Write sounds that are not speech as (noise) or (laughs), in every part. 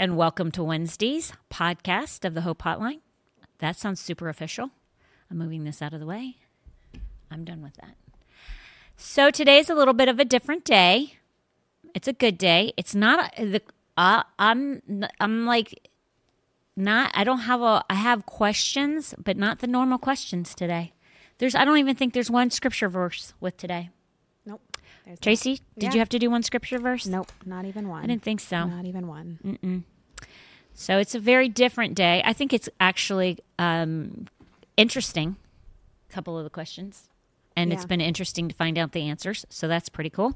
And welcome to Wednesday's podcast of the Hope Hotline. That sounds super official. I'm moving this out of the way. I'm done with that. So today's a little bit of a different day. It's a good day. It's not the. Uh, I'm. I'm like. Not. I don't have a. I have questions, but not the normal questions today. There's. I don't even think there's one scripture verse with today. There's Tracy, did Yeah. you have to do one scripture verse? Nope. Not even one. I didn't think so. Not even one. So it's a very different day. I think it's actually um, interesting. A couple of the questions, and it's been interesting to find out the answers. So that's pretty cool.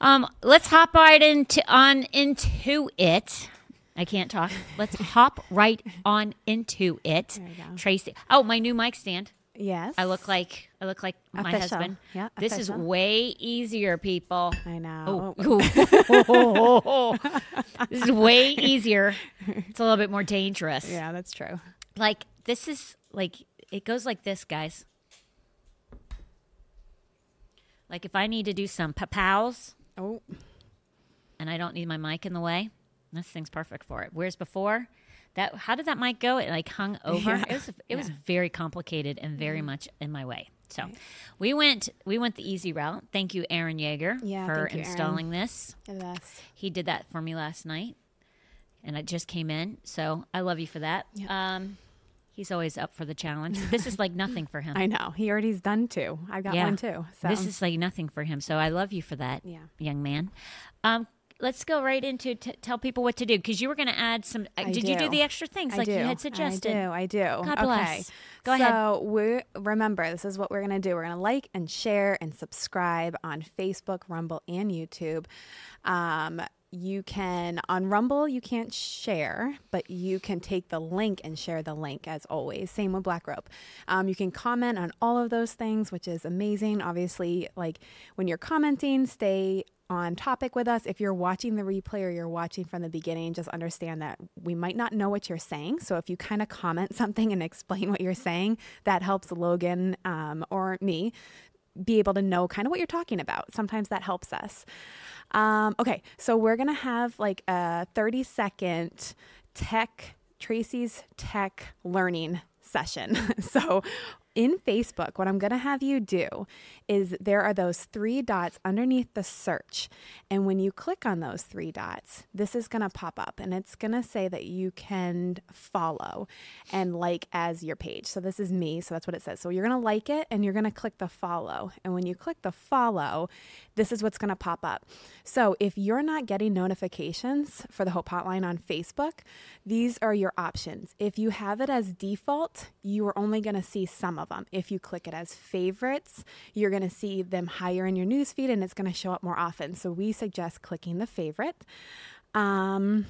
Um, let's hop right into on into it. I can't talk. Let's hop right on into it. There go. Tracy. Oh, my new mic stand. Yes. I look like I look like my husband. Yeah, This is way easier, people. I know. Oh, (laughs) this is way easier. It's a little bit more dangerous. Yeah, that's true. Like this is like it goes like this, guys. Like if I need to do some pows Oh, and I don't need my mic in the way, this thing's perfect for it. Whereas before, that how did that mic go? It like hung (laughs) over. Yeah. It was it was very complicated and very much in my way. So we went we went the easy route. Thank you, Aaron Yeager, Yeah, for you, Aaron. installing this. He did that for me last night, and it just came in. So I love you for that. Yep. Um, he's always up for the challenge. This is like nothing for him. (laughs) I know. He already's done two. I got Yeah. one too. So This is like nothing for him. So I love you for that, Yeah. young man. Um, let's go right into t- tell people what to do because you were going to add some. Uh, did you do do. the extra things I like do. you had suggested? I do. I do. God okay. bless. Go ahead. so we remember this is what we're gonna do. We're gonna like and share and subscribe on Facebook, Rumble, and YouTube. Um, you can on Rumble you can't share, but you can take the link and share the link as always. Same with Black Rope. Um, you can comment on all of those things, which is amazing. Obviously, like when you're commenting, stay on topic with us. If you're watching the replay or you're watching from the beginning, just understand that we might not know what you're saying. So if you kind of comment (laughs) something and explain what you're saying, that helps Logan um, or me be able to know kind of what you're talking about. Sometimes that helps us. Um, okay, so we're gonna have like a 30 second tech Tracy's tech learning session. (laughs) so in Facebook, what I'm going to have you do is there are those three dots underneath the search. And when you click on those three dots, this is going to pop up and it's going to say that you can follow and like as your page. So this is me. So that's what it says. So you're going to like it and you're going to click the follow. And when you click the follow, this is what's going to pop up. So if you're not getting notifications for the Hope Hotline on Facebook, these are your options. If you have it as default, you are only going to see some of them. If you click it as favorites, you're going to see them higher in your newsfeed and it's going to show up more often. So we suggest clicking the favorite. Um,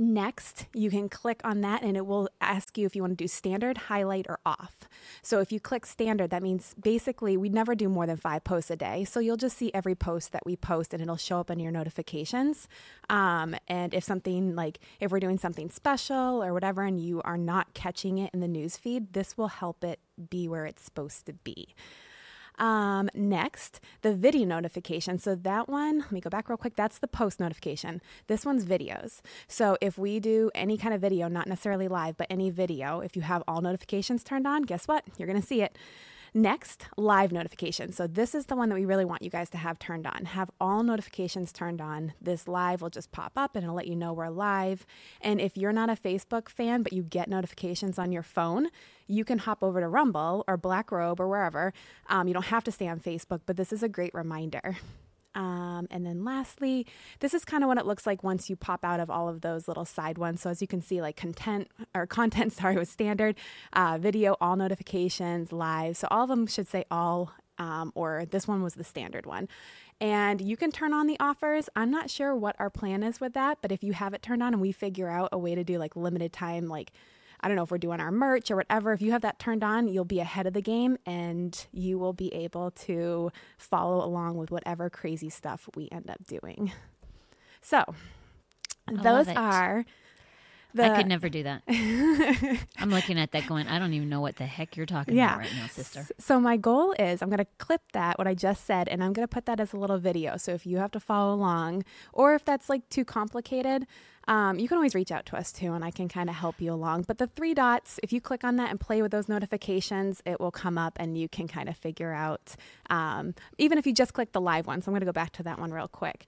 Next, you can click on that and it will ask you if you want to do standard, highlight, or off. So if you click standard, that means basically we never do more than five posts a day. So you'll just see every post that we post and it'll show up in your notifications. Um, and if something like if we're doing something special or whatever and you are not catching it in the news feed, this will help it be where it's supposed to be. Um, next, the video notification. So that one, let me go back real quick. That's the post notification. This one's videos. So if we do any kind of video, not necessarily live, but any video, if you have all notifications turned on, guess what? You're going to see it. Next, live notifications. So this is the one that we really want you guys to have turned on. Have all notifications turned on. This live will just pop up and it'll let you know we're live. And if you're not a Facebook fan, but you get notifications on your phone, you can hop over to Rumble or Black Robe or wherever. Um, you don't have to stay on Facebook, but this is a great reminder. Um, and then lastly, this is kind of what it looks like once you pop out of all of those little side ones. So as you can see, like content or (laughs) content, sorry, was standard, uh, video, all notifications, live. So all of them should say all, um, or this one was the standard one. And you can turn on the offers. I'm not sure what our plan is with that, but if you have it turned on and we figure out a way to do like limited time, like I don't know if we're doing our merch or whatever. If you have that turned on, you'll be ahead of the game and you will be able to follow along with whatever crazy stuff we end up doing. So, love those are The, I could never do that. (laughs) I'm looking at that going, I don't even know what the heck you're talking Yeah. about right now, sister. So my goal is I'm going to clip that what I just said and I'm going to put that as a little video. So if you have to follow along or if that's like too complicated, um, you can always reach out to us too and I can kind of help you along. But the three dots, if you click on that and play with those notifications, it will come up and you can kind of figure out, um, even if you just click the live one. So I'm going to go back to that one real quick.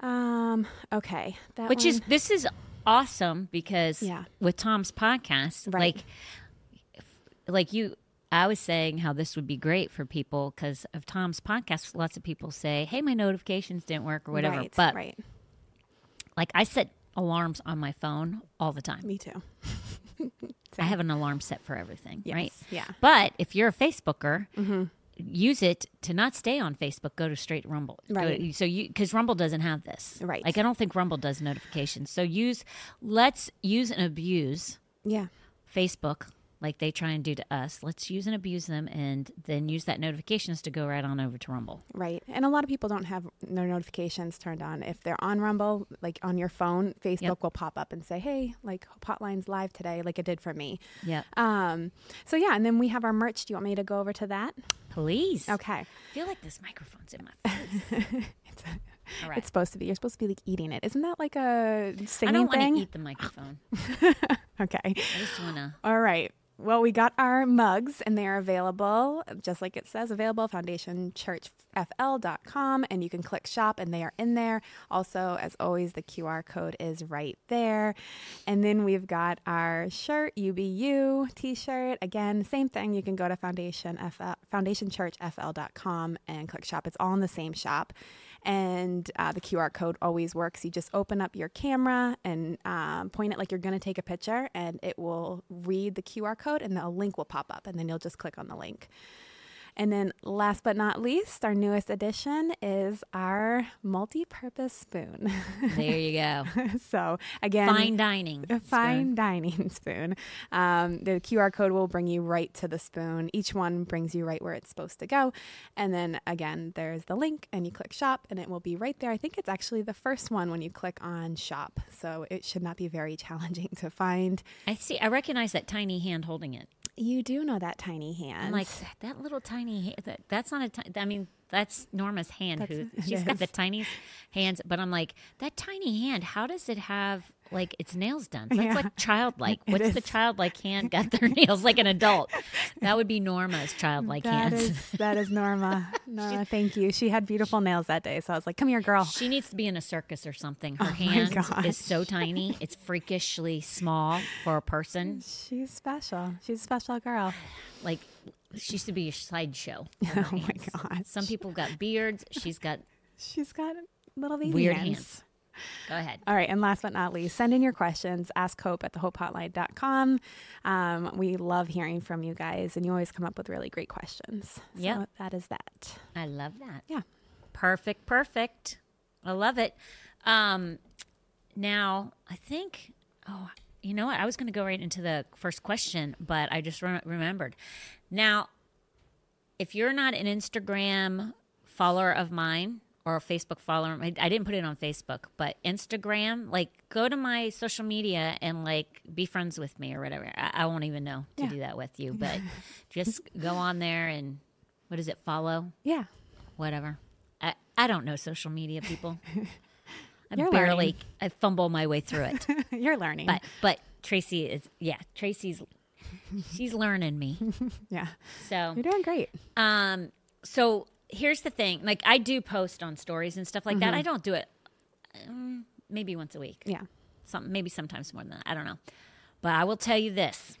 Um, okay. That Which one- is this is awesome because Yeah. with Tom's podcast, Right. like like you I was saying how this would be great for people because of Tom's podcast. Lots of people say, "Hey, my notifications didn't work" or whatever. Right, but right. Like I set alarms on my phone all the time. Me too. (laughs) I have an alarm set for everything, Yes, right? yeah. Mm-hmm. But if you're a Facebooker, use it to not stay on Facebook. Go to straight Rumble. Right. so you because Rumble doesn't have this. Right. Like I don't think Rumble does notifications. So use let's use and abuse Yeah. Facebook like they try and do to us. Let's use and abuse them, and then use that notifications to go right on over to Rumble. Right. And a lot of people don't have their notifications turned on. If they're on Rumble, like on your phone, Facebook Yep. will pop up and say, hey, like Hotline's live today, like it did for me. Yep. Um, so, yeah. And then we have our merch. Do you want me to go over to that? Please. Okay. I feel like this microphone's in my face. (laughs) It's, All right. it's supposed to be. You're supposed to be like eating it. Isn't that like a singing thing? I don't want to eat the microphone. (laughs) Okay. I just want to. All right. Well, we got our mugs and they are available, just like it says, available foundationchurchfl.com. And you can click shop and they are in there. Also, as always, the QR code is right there. And then we've got our shirt, UBU t shirt. Again, same thing. You can go to Foundation FL, foundationchurchfl.com and click shop. It's all in the same shop. And uh, the QR code always works. You just open up your camera and um, point it like you're going to take a picture, and it will read the QR code, and the link will pop up, and then you'll just click on the link. And then, last but not least, our newest addition is our multi purpose spoon. There you go. (laughs) so, again, Fine dining. fine spoon. dining (laughs) spoon. Um, the QR code will bring you right to the spoon. Each one brings you right where it's supposed to go. And then again, there's the link, and you click shop, and it will be right there. I think it's actually the first one when you click on shop. So it should not be very (laughs) challenging to find. I see. I recognize that tiny hand holding it. You do know that tiny hand. I'm like that little tiny. Ha- That, that's not a. Ti- I mean, that's Norma's hand. Who That's- (laughs) it she's got the is. tiniest hands. But I'm like that tiny hand. How does it have like its nails done? So That's Yeah. like childlike. (laughs) It What's the childlike hand got their (laughs) nails like an adult? That would be Norma's childlike that hands. is that is Norma. Norma, thank you. She had beautiful nails that day, so I was like, "Come here, girl." She needs to be in a circus or something. Her Oh hand is so tiny; it's freakishly small for a person. She's special. She's a special girl. Like she used to be a sideshow. (laughs) Oh my gosh. Some people got beards. She's got She's got little baby weird hands. hands. Go ahead. All right, and last but not least, send in your questions. Ask Hope at thehopehotline.com. Um, we love hearing from you guys, and you always come up with really great questions. So Yep. that is that. I love that. Yeah. Perfect, perfect. I love it. Um, now, I think, oh, you know what? I was going to go right into the first question, but I just re- remembered. Now, if you're not an Instagram follower of mine or a Facebook follower, I, I didn't put it on Facebook, but Instagram, like go to my social media and like be friends with me or whatever. I, I won't even know to Yeah. do that with you, but (laughs) just go on there and what is it? Follow? Yeah. whatever. I, I don't know social media people. (laughs) I You're barely learning. I fumble my way through it. (laughs) You're learning. but but Tracy is yeah, Tracy's she's learning me. (laughs) yeah. So You're doing great. um so here's the thing. Like I do post on stories and stuff like that. I don't do it um, maybe once a week. Yeah. Some maybe sometimes more than that. I don't know. But I will tell you this.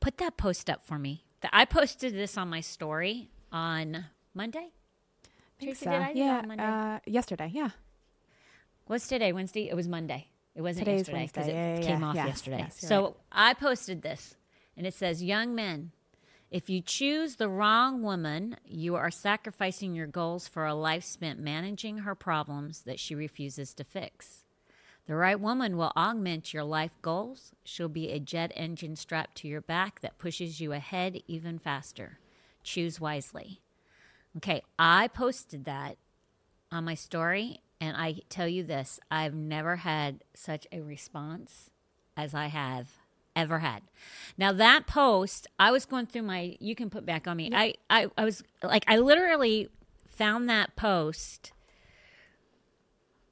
Put that post up for me. I posted this on my story on Monday. Tracy, so. did I yeah. on Monday? Uh, yesterday. Yeah. What's today? Wednesday? It was Monday. It wasn't Today's yesterday because it Yeah, came yeah. off Yes, yesterday. yes, so right. I posted this, and it says, "Young men, if you choose the wrong woman, you are sacrificing your goals for a life spent managing her problems that she refuses to fix. The right woman will augment your life goals. She'll be a jet engine strapped to your back that pushes you ahead even faster. Choose wisely." Okay, I posted that on my story And I tell you this I've never had such a response as I have ever had. Now, that post, I was going through my, you can put back on me. I, I, I was like, I literally found that post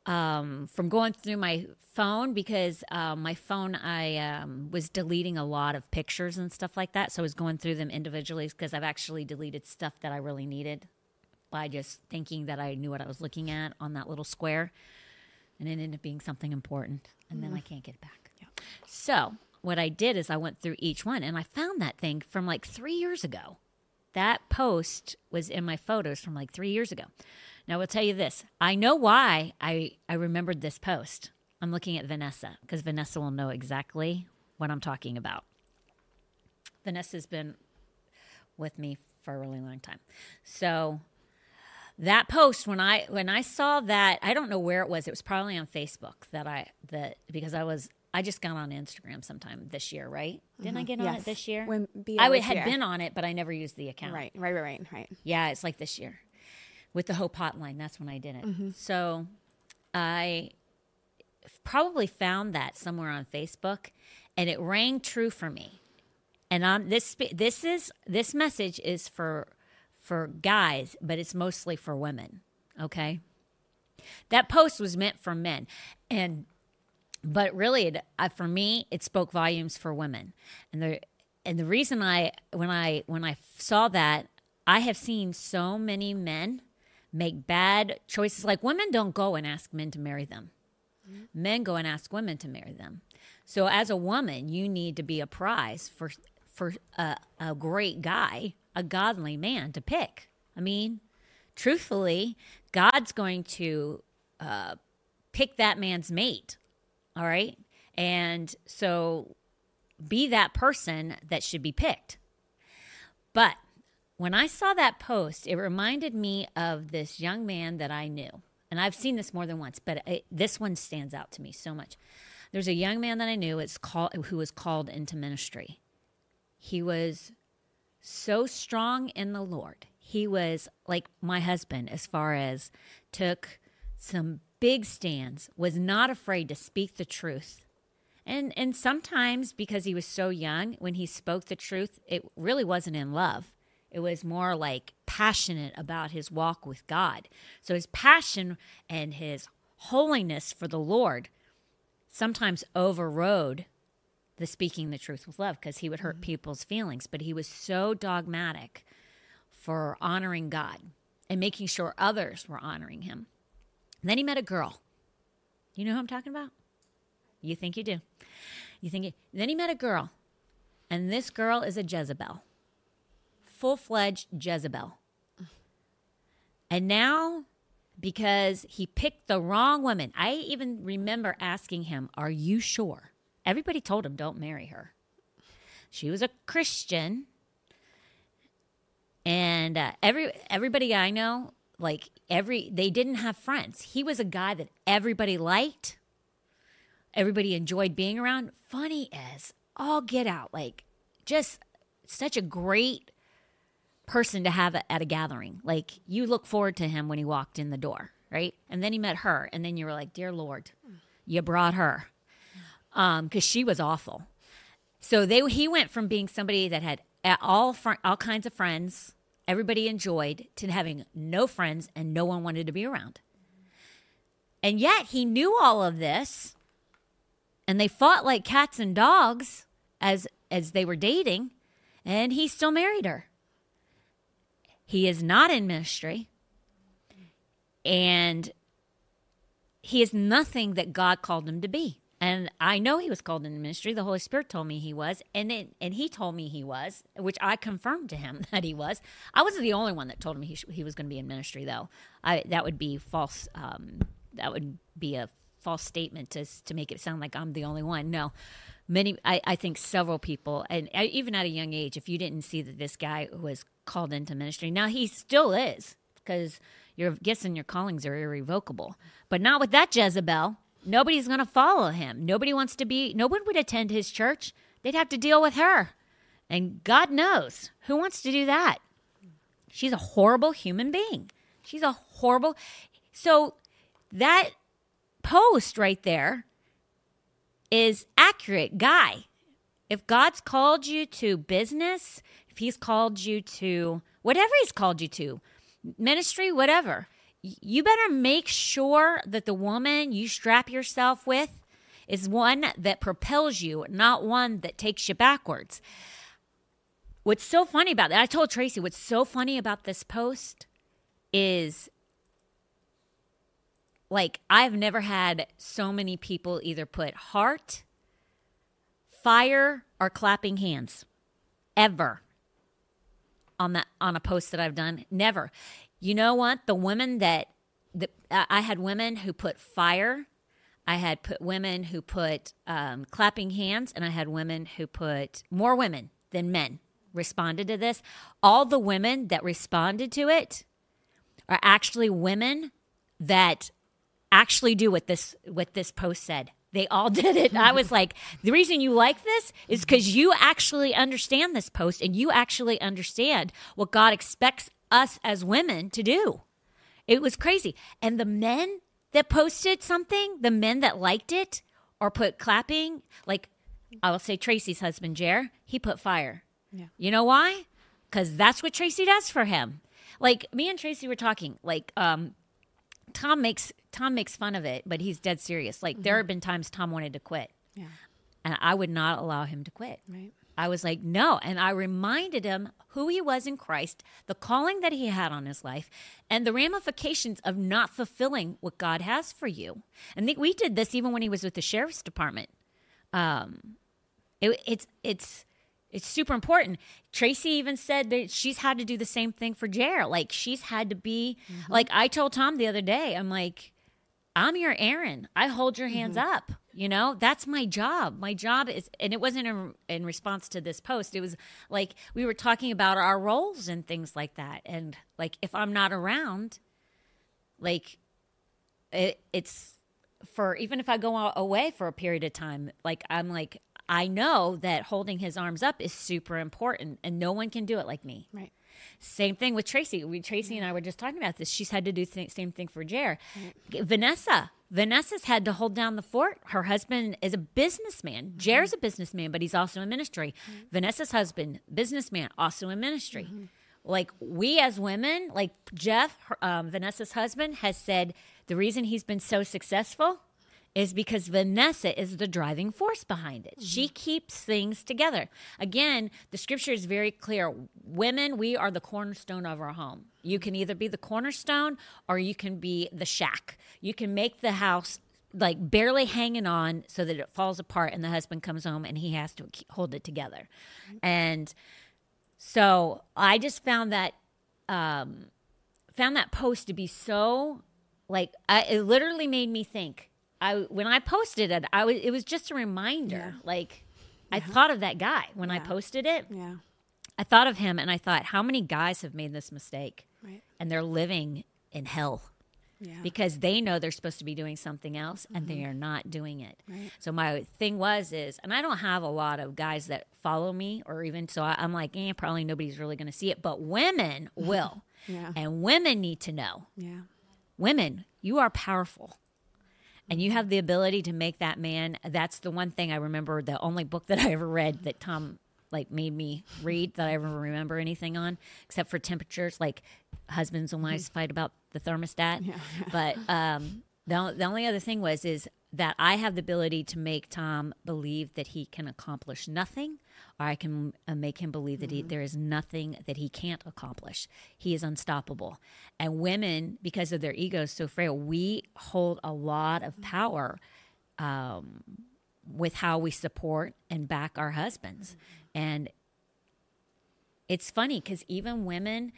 um, from going through my phone because um, my phone I um, was deleting a lot of pictures and stuff like that. So I was going through them individually because I've actually deleted stuff that I really needed by just thinking that I knew what I was looking at on that little square, and it ended up being something important, and then I can't get it back. So what I did is I went through each one, and I found that thing from like three years ago. That post was in my photos from like three years ago. Now, I will tell you this I know why I, I remembered this post. I'm looking at Vanessa because Vanessa will know exactly what I'm talking about. Vanessa's been with me for a really long time. So that post when I when I saw that, I don't know where it was. It was probably on Facebook that I that because I was I just got on Instagram sometime this year, right? Didn't I get on Yes. it this year? When Bia I would- had here. been on it, but I never used the account. Right, right, right, right, right. Yeah, it's like this year with the Hope Hotline. That's when I did it. Mm-hmm. So I probably found that somewhere on Facebook, and it rang true for me. And on this this is this message is for for guys, but it's mostly for women. Okay, that post was meant for men, and but really it, uh, for me it spoke volumes for women. And the and the reason i when i when i saw that i have seen so many men make bad choices. Like women don't go and ask men to marry them. Men go and ask women to marry them. So as a woman you need to be a prize for for a, a great guy a godly man to pick i mean truthfully god's going to uh, pick that man's mate all right. And so be that person that should be picked. But when I saw that post, it reminded me of this young man that I knew. And I've seen this more than once, but it, this one stands out to me so much. There's a young man that I knew it's called, who was called into ministry. He was so strong in the Lord. He was like my husband as far as took some big stands, was not afraid to speak the truth. And and sometimes because he was so young, when he spoke the truth, it really wasn't in love. It was more like passionate about his walk with God. So his passion and his holiness for the Lord sometimes overrode the speaking the truth with love because he would hurt mm-hmm. people's feelings. But he was so dogmatic for honoring God and making sure others were honoring him. And then he met a girl. You know who I'm talking about? You think you do. You think it, then he met a girl. And this girl is a Jezebel. Full-fledged Jezebel. And now because he picked the wrong woman. I even remember asking him, "Are you sure?" Everybody told him don't marry her. She was a Christian. And uh, every everybody I know like every they didn't have friends. He was a guy that everybody liked. Everybody enjoyed being around. Funny as all get out. Like just such a great person to have at a gathering. Like you look forward to him when he walked in the door, right? And then he met her and then you were like, "Dear Lord, you brought her." Um cuz she was awful. So they he went from being somebody that had all fr- all kinds of friends, everybody enjoyed, to having no friends and no one wanted to be around. And yet he knew all of this, and they fought like cats and dogs as as they were dating, and he still married her. He is not in ministry, and he is nothing that God called him to be. And I know he was called into ministry. The Holy Spirit told me he was, and it, and he told me he was, which I confirmed to him (laughs) that he was. I wasn't the only one that told him he, sh- he was going to be in ministry, though. I that would be false. Um, that would be a false statement to to make it sound like I'm the only one. No, many. I, I think several people, and I, even at a young age, if you didn't see that this guy was called into ministry, now he still is because your gifts and your callings are irrevocable, but not with that Jezebel. Nobody's going to follow him. Nobody wants to be, no one would attend his church. They'd have to deal with her. And God knows who wants to do that. She's a horrible human being. She's a horrible. So that post right there is accurate, guy. If God's called you to business, if He's called you to whatever He's called you to, ministry, whatever, you better make sure that the woman you strap yourself with is one that propels you, not one that takes you backwards. What's so funny about that, I told Tracy, what's so funny about this post is like I've never had so many people either put heart, fire, or clapping hands ever on that on a post that I've done. Never. You know what? The women that the, I had women who put fire. I had put women who put um, clapping hands, and I had women who put more women than men responded to this. All the women that responded to it are actually women that actually do what this what this post said. They all (laughs) did it. I was like, the reason you like this is because you actually understand this post and you actually understand what God expects us as women to do. It was crazy. And the men that posted something, the men that liked it or put clapping, like I will say Tracy's husband, Jer, he put fire. Yeah. You know why? Because that's what Tracy does for him. Like me and Tracy were talking, like um, Tom makes Tom makes fun of it, but he's dead serious. Like there have been times Tom wanted to quit, Yeah. and I would not allow him to quit. Right. I was like, no. And I reminded him who he was in Christ, the calling that he had on his life, and the ramifications of not fulfilling what God has for you. And think we did this even when he was with the sheriff's department. Um, it, it's it's it's super important. Tracy even said that she's had to do the same thing for Jer. Like she's had to be like I told Tom the other day. I'm like, I'm your Aaron. I hold your hands up. You know, that's my job. My job is, and it wasn't in, in response to this post. It was like we were talking about our roles and things like that. And like, if I'm not around, like, it, it's for even if I go away for a period of time, like, I'm like, I know that holding his arms up is super important and no one can do it like me. Right. Same thing with Tracy. We Tracy and I were just talking about this. She's had to do the same thing for Jer. Mm. Vanessa. Vanessa's had to hold down the fort. Her husband is a businessman. Mm-hmm. Jer's a businessman, but he's also in ministry. Mm-hmm. Vanessa's husband, businessman, also in ministry. Mm-hmm. Like we as women, like Jeff, her, um, Vanessa's husband, has said the reason he's been so successful is because Vanessa is the driving force behind it. She keeps things together. Again, the scripture is very clear. Women, we are the cornerstone of our home. You can either be the cornerstone or you can be the shack. You can make the house like barely hanging on so that it falls apart and the husband comes home and he has to hold it together. And so I just found that um, found that post to be so like I, it literally made me think. I when I posted it, I was it was just a reminder. Like I thought of that guy when I posted it. Yeah. I thought of him and I thought, how many guys have made this mistake Right. and they're living in hell Yeah. because they know they're supposed to be doing something else and they are not doing it. Right. So my thing was is, and I don't have a lot of guys that follow me or even so I, I'm like, eh, probably nobody's really going to see it, but women (laughs) will, Yeah. and women need to know. Yeah. Women, you are powerful. And you have the ability to make that man. That's the one thing I remember. The only book that I ever read that Tom like made me read that I ever remember anything on, except for temperatures. Like husbands and wives fight about the thermostat. But um, the the only other thing was is that I have the ability to make Tom believe that he can accomplish nothing, I can uh, make him believe that he, there is nothing that he can't accomplish. He is unstoppable. And women, because of their egos so frail, we hold a lot of power um, with how we support and back our husbands. And it's funny because even women,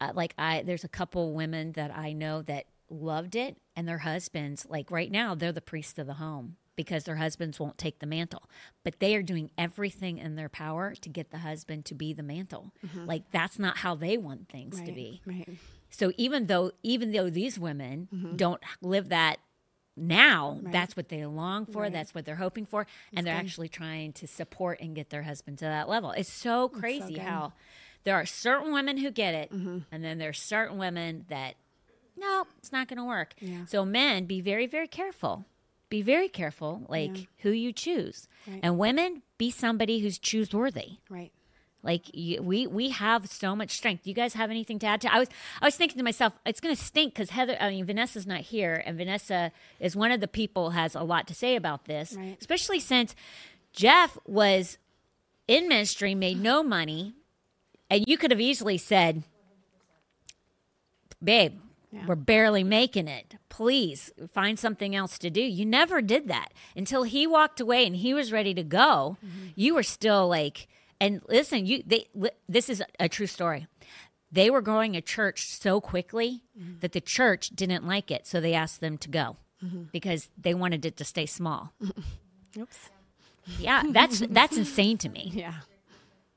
uh, like I, there's a couple women that I know that loved it, and their husbands, like right now, they're the priest of the home because their husbands won't take the mantle, but they are doing everything in their power to get the husband to be the mantle. Like that's not how they want things to be. Right. So even though even though these women don't live that now, that's what they long for, that's what they're hoping for, and they're actually trying to support and get their husband to that level. It's so crazy good. how there are certain women who get it, and then there's certain women that no, it's not going to work. Yeah. So men, be very, very careful. Be very careful, like who you choose. Right. And women, be somebody who's choose worthy Right. Like you, we we have so much strength. Do you guys have anything to add to? I was I was thinking to myself, it's going to stink because Heather. I mean, Vanessa's not here, and Vanessa is one of the people has a lot to say about this, Right. especially since Jeff was in ministry, made no money, and you could have easily said, "Babe, Yeah. we're barely making it. Please find something else to do." You never did that until he walked away and he was ready to go. Mm-hmm. You were still like, and listen, you they li- this is a true story. They were growing a church so quickly mm-hmm. that the church didn't like it, so they asked them to go mm-hmm. because they wanted it to stay small. (laughs) Oops. Yeah, that's that's insane to me. (laughs) Yeah.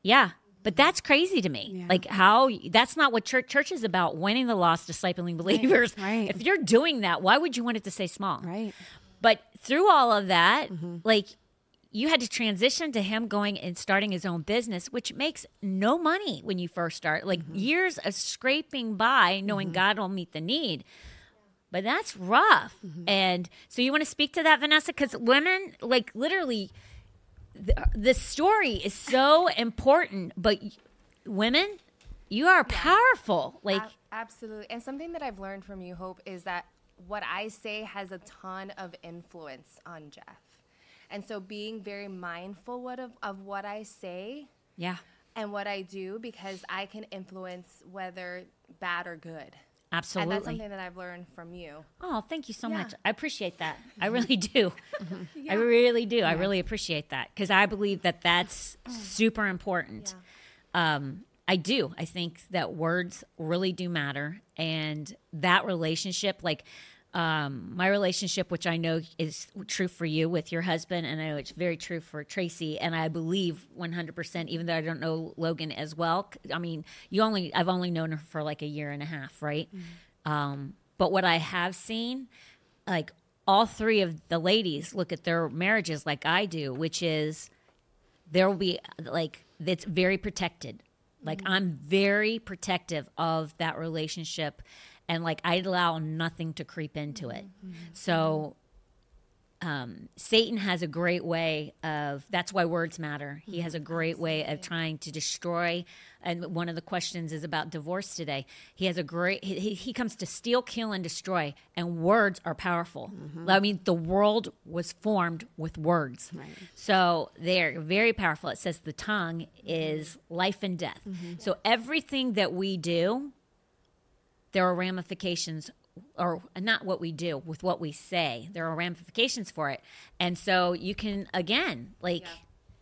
Yeah. But that's crazy to me. Yeah. Like how that's not what church church is about, winning the lost, discipling believers. right. If you're doing that, why would you want it to stay small? Right. But through all of that, Mm-hmm. like you had to transition to him going and starting his own business, which makes no money when you first start. Like Mm-hmm. years of scraping by, knowing God will meet the need. But that's rough. Mm-hmm. And so you want to speak to that, Vanessa? Because women, like literally, the, the story is so important. But y- women, you are powerful. Like, Ab- absolutely. And something that I've learned from you, Hope, is that what I say has a ton of influence on Jeff. And so being very mindful what of, of what I say yeah, and what I do because I can influence whether bad or good. Absolutely. And that's something that I've learned from you. Oh, thank you so Yeah. much. I appreciate that. I really do. (laughs) I really do. I really appreciate that because I believe that that's super important. Um, I do. I think that words really do matter, and that relationship, like um, my relationship, which I know is true for you with your husband, and I know it's very true for Tracy, and I believe 100%, even though I don't know Logan as well. I mean, you only, I've only known her for like a year and a half, right? Um, but what I have seen, like all three of the ladies look at their marriages like I do, which is there will be like it's very protected. Like I'm very protective of that relationship and like I'd allow nothing to creep into it. Mm-hmm. So um, Satan has a great way of that's why words matter. He mm-hmm. has a great way of trying to destroy. And one of the questions is about divorce today. He has a great, he, he- he comes to steal, kill, and destroy, and words are powerful. Mm-hmm. I mean, the world was formed with words. So they're very powerful. It says the tongue is life and death. So everything that we do, there are ramifications or not what we do with what we say there are ramifications for it and so you can again like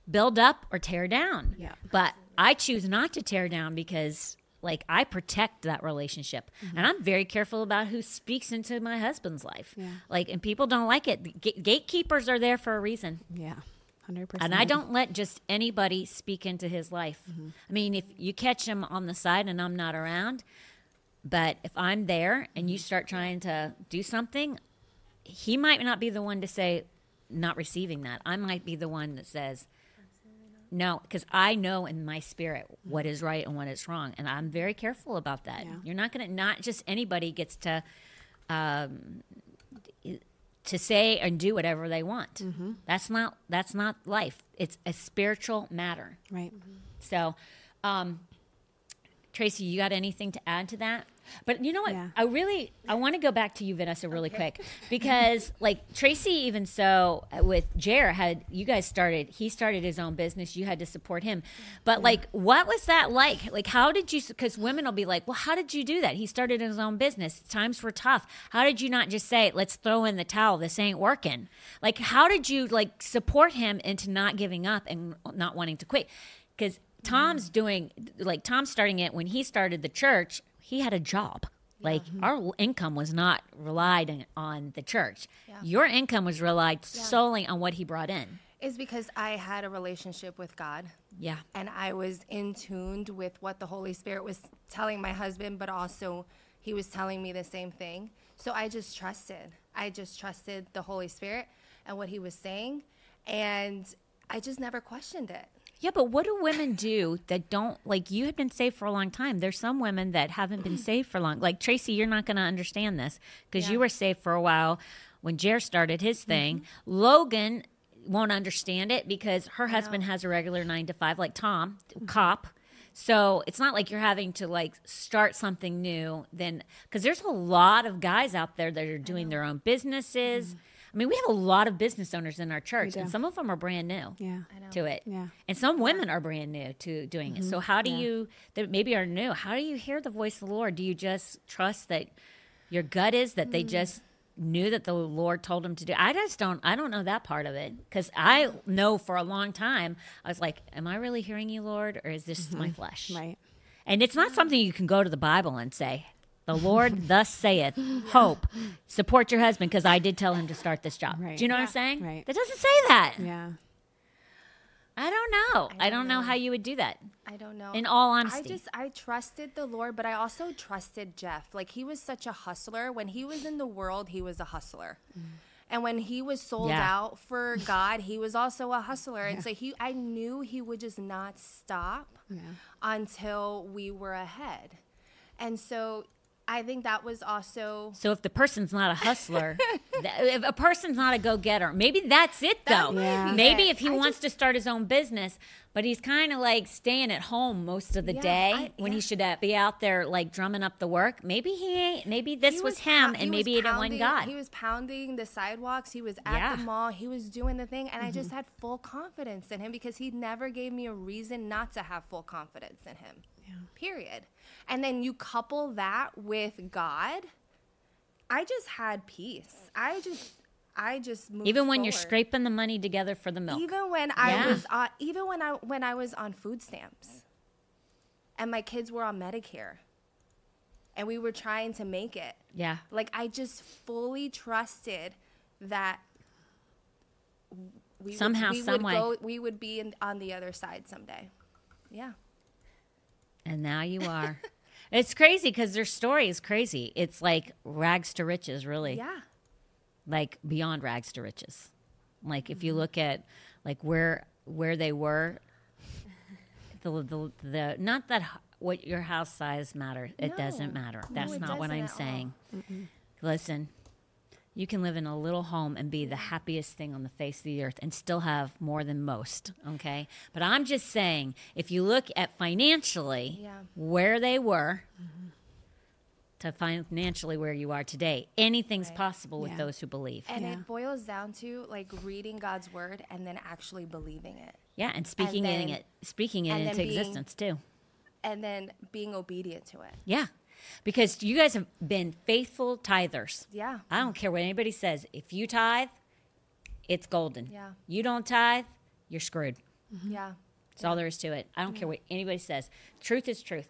build up or tear down Yeah. but i choose not to tear down because like i protect that relationship mm-hmm. and i'm very careful about who speaks into my husband's life Yeah. like and people don't like it Ga- gatekeepers are there for a reason Yeah. 100%. and I don't let just anybody speak into his life. Mm-hmm. I mean, if you catch him on the side and I'm not around, but if I'm there and you start trying to do something, he might not be the one to say, not receiving that. I might be the one that says, no, because I know in my spirit what is right and what is wrong. And I'm very careful about that. Yeah. You're not going to, not just anybody gets to, um, to say and do whatever they want. That's not, that's not life. It's a spiritual matter. Right. So, um, Tracy, you got anything to add to that? But you know what? Yeah. I really I want to go back to you, Vanessa, really quick because (laughs) like Tracy, even so uh, with Jer had you guys started. He started his own business. You had to support him. But like, what was that like? Like, how did you? Because women will be like, well, how did you do that? He started his own business. Times were tough. How did you not just say, let's throw in the towel? This ain't working. Like, how did you like support him into not giving up and not wanting to quit? Because Tom's doing like Tom's starting it when he started the church. He had a job. Like mm-hmm. our income was not relied on the church. Your income was relied solely on what he brought in. Is because I had a relationship with God Yeah. and I was in tuned with what the Holy Spirit was telling my husband, but also he was telling me the same thing. So I just trusted. I just trusted the Holy Spirit and what he was saying. And I just never questioned it. Yeah, but what do women do that don't like you had been saved for a long time? There's some women that haven't been saved for long. Like Tracy, you're not going to understand this because you were saved for a while when Jer started his thing. Logan won't understand it because her husband has a regular 9 to 5 like Tom, cop. So it's not like you're having to like start something new then cuz there's a lot of guys out there that are doing their own businesses. I mean, we have a lot of business owners in our church and some of them are brand new Yeah. to it. Yeah. And some women are brand new to doing it. So how do Yeah. you that maybe are new? How do you hear the voice of the Lord? Do you just trust that your gut is that they just knew that the Lord told them to do? I just don't I don't know that part of it cuz I know for a long time I was like, am I really hearing you, Lord, or is this my flesh? Right. And it's not something you can go to the Bible and say, the Lord thus saith, hope, support your husband because I did tell him to start this job. Right. Do you know what I'm saying? Right. That doesn't say that. Yeah. I don't know. I don't, don't know. know. how you would do that. I don't know. In all honesty, I honesty. just I trusted the Lord, but I also trusted Jeff. Like he was such a hustler. When he was in the world, he was a hustler. Mm. And when he was sold Yeah. out for God, he was also a hustler. And so he I knew he would just not stop until we were ahead. And so I think that was also So if the person's not a hustler, (laughs) if a person's not a go-getter, maybe that's it though. might Yeah. Maybe it. if he I wants to start his own business, but he's kind of like staying at home most of the Yeah, day I- when he should uh, be out there like drumming up the work. Maybe he ain't. Maybe this was, was him, pou- and maybe he didn't want God. He was pounding the sidewalks. He was at Yeah. the mall. He was doing the thing, and I Mm-hmm. just had full confidence in him because he never gave me a reason not to have full confidence in him. Period. And then you couple that with God. I just had peace. I just, I just moved Even when you're scraping the money together for the milk. Even when I Yeah. was on, even when I when I was on food stamps, and my kids were on Medicare, and we were trying to make it. yeah. Like I just fully trusted that we Somehow, would, we some would go, we would be in, on the other side someday. Yeah. And now you are. (laughs) it's crazy because their story is crazy. It's like rags to riches, really. Yeah. Like beyond rags to riches. Like if you Mm-hmm. look at like where where they were, (laughs) the the, the not that what your house size matter. It doesn't matter. That's it not what I'm saying. Listen, you can live in a little home and be the happiest thing on the face of the earth and still have more than most, okay? But I'm just saying, if you look at financially Yeah. where they were to financially where you are today, anything's Right. possible with Yeah. those who believe. And Yeah. it boils down to like reading God's word and then actually believing it. yeah, and speaking it, then- it speaking it into being- existence too. And then being obedient to it. Yeah. Because you guys have been faithful tithers. Yeah. I don't care what anybody says. If you tithe, it's golden. Yeah. You don't tithe, you're screwed. Yeah. That's all there is to it. I don't care what anybody says. Truth is truth.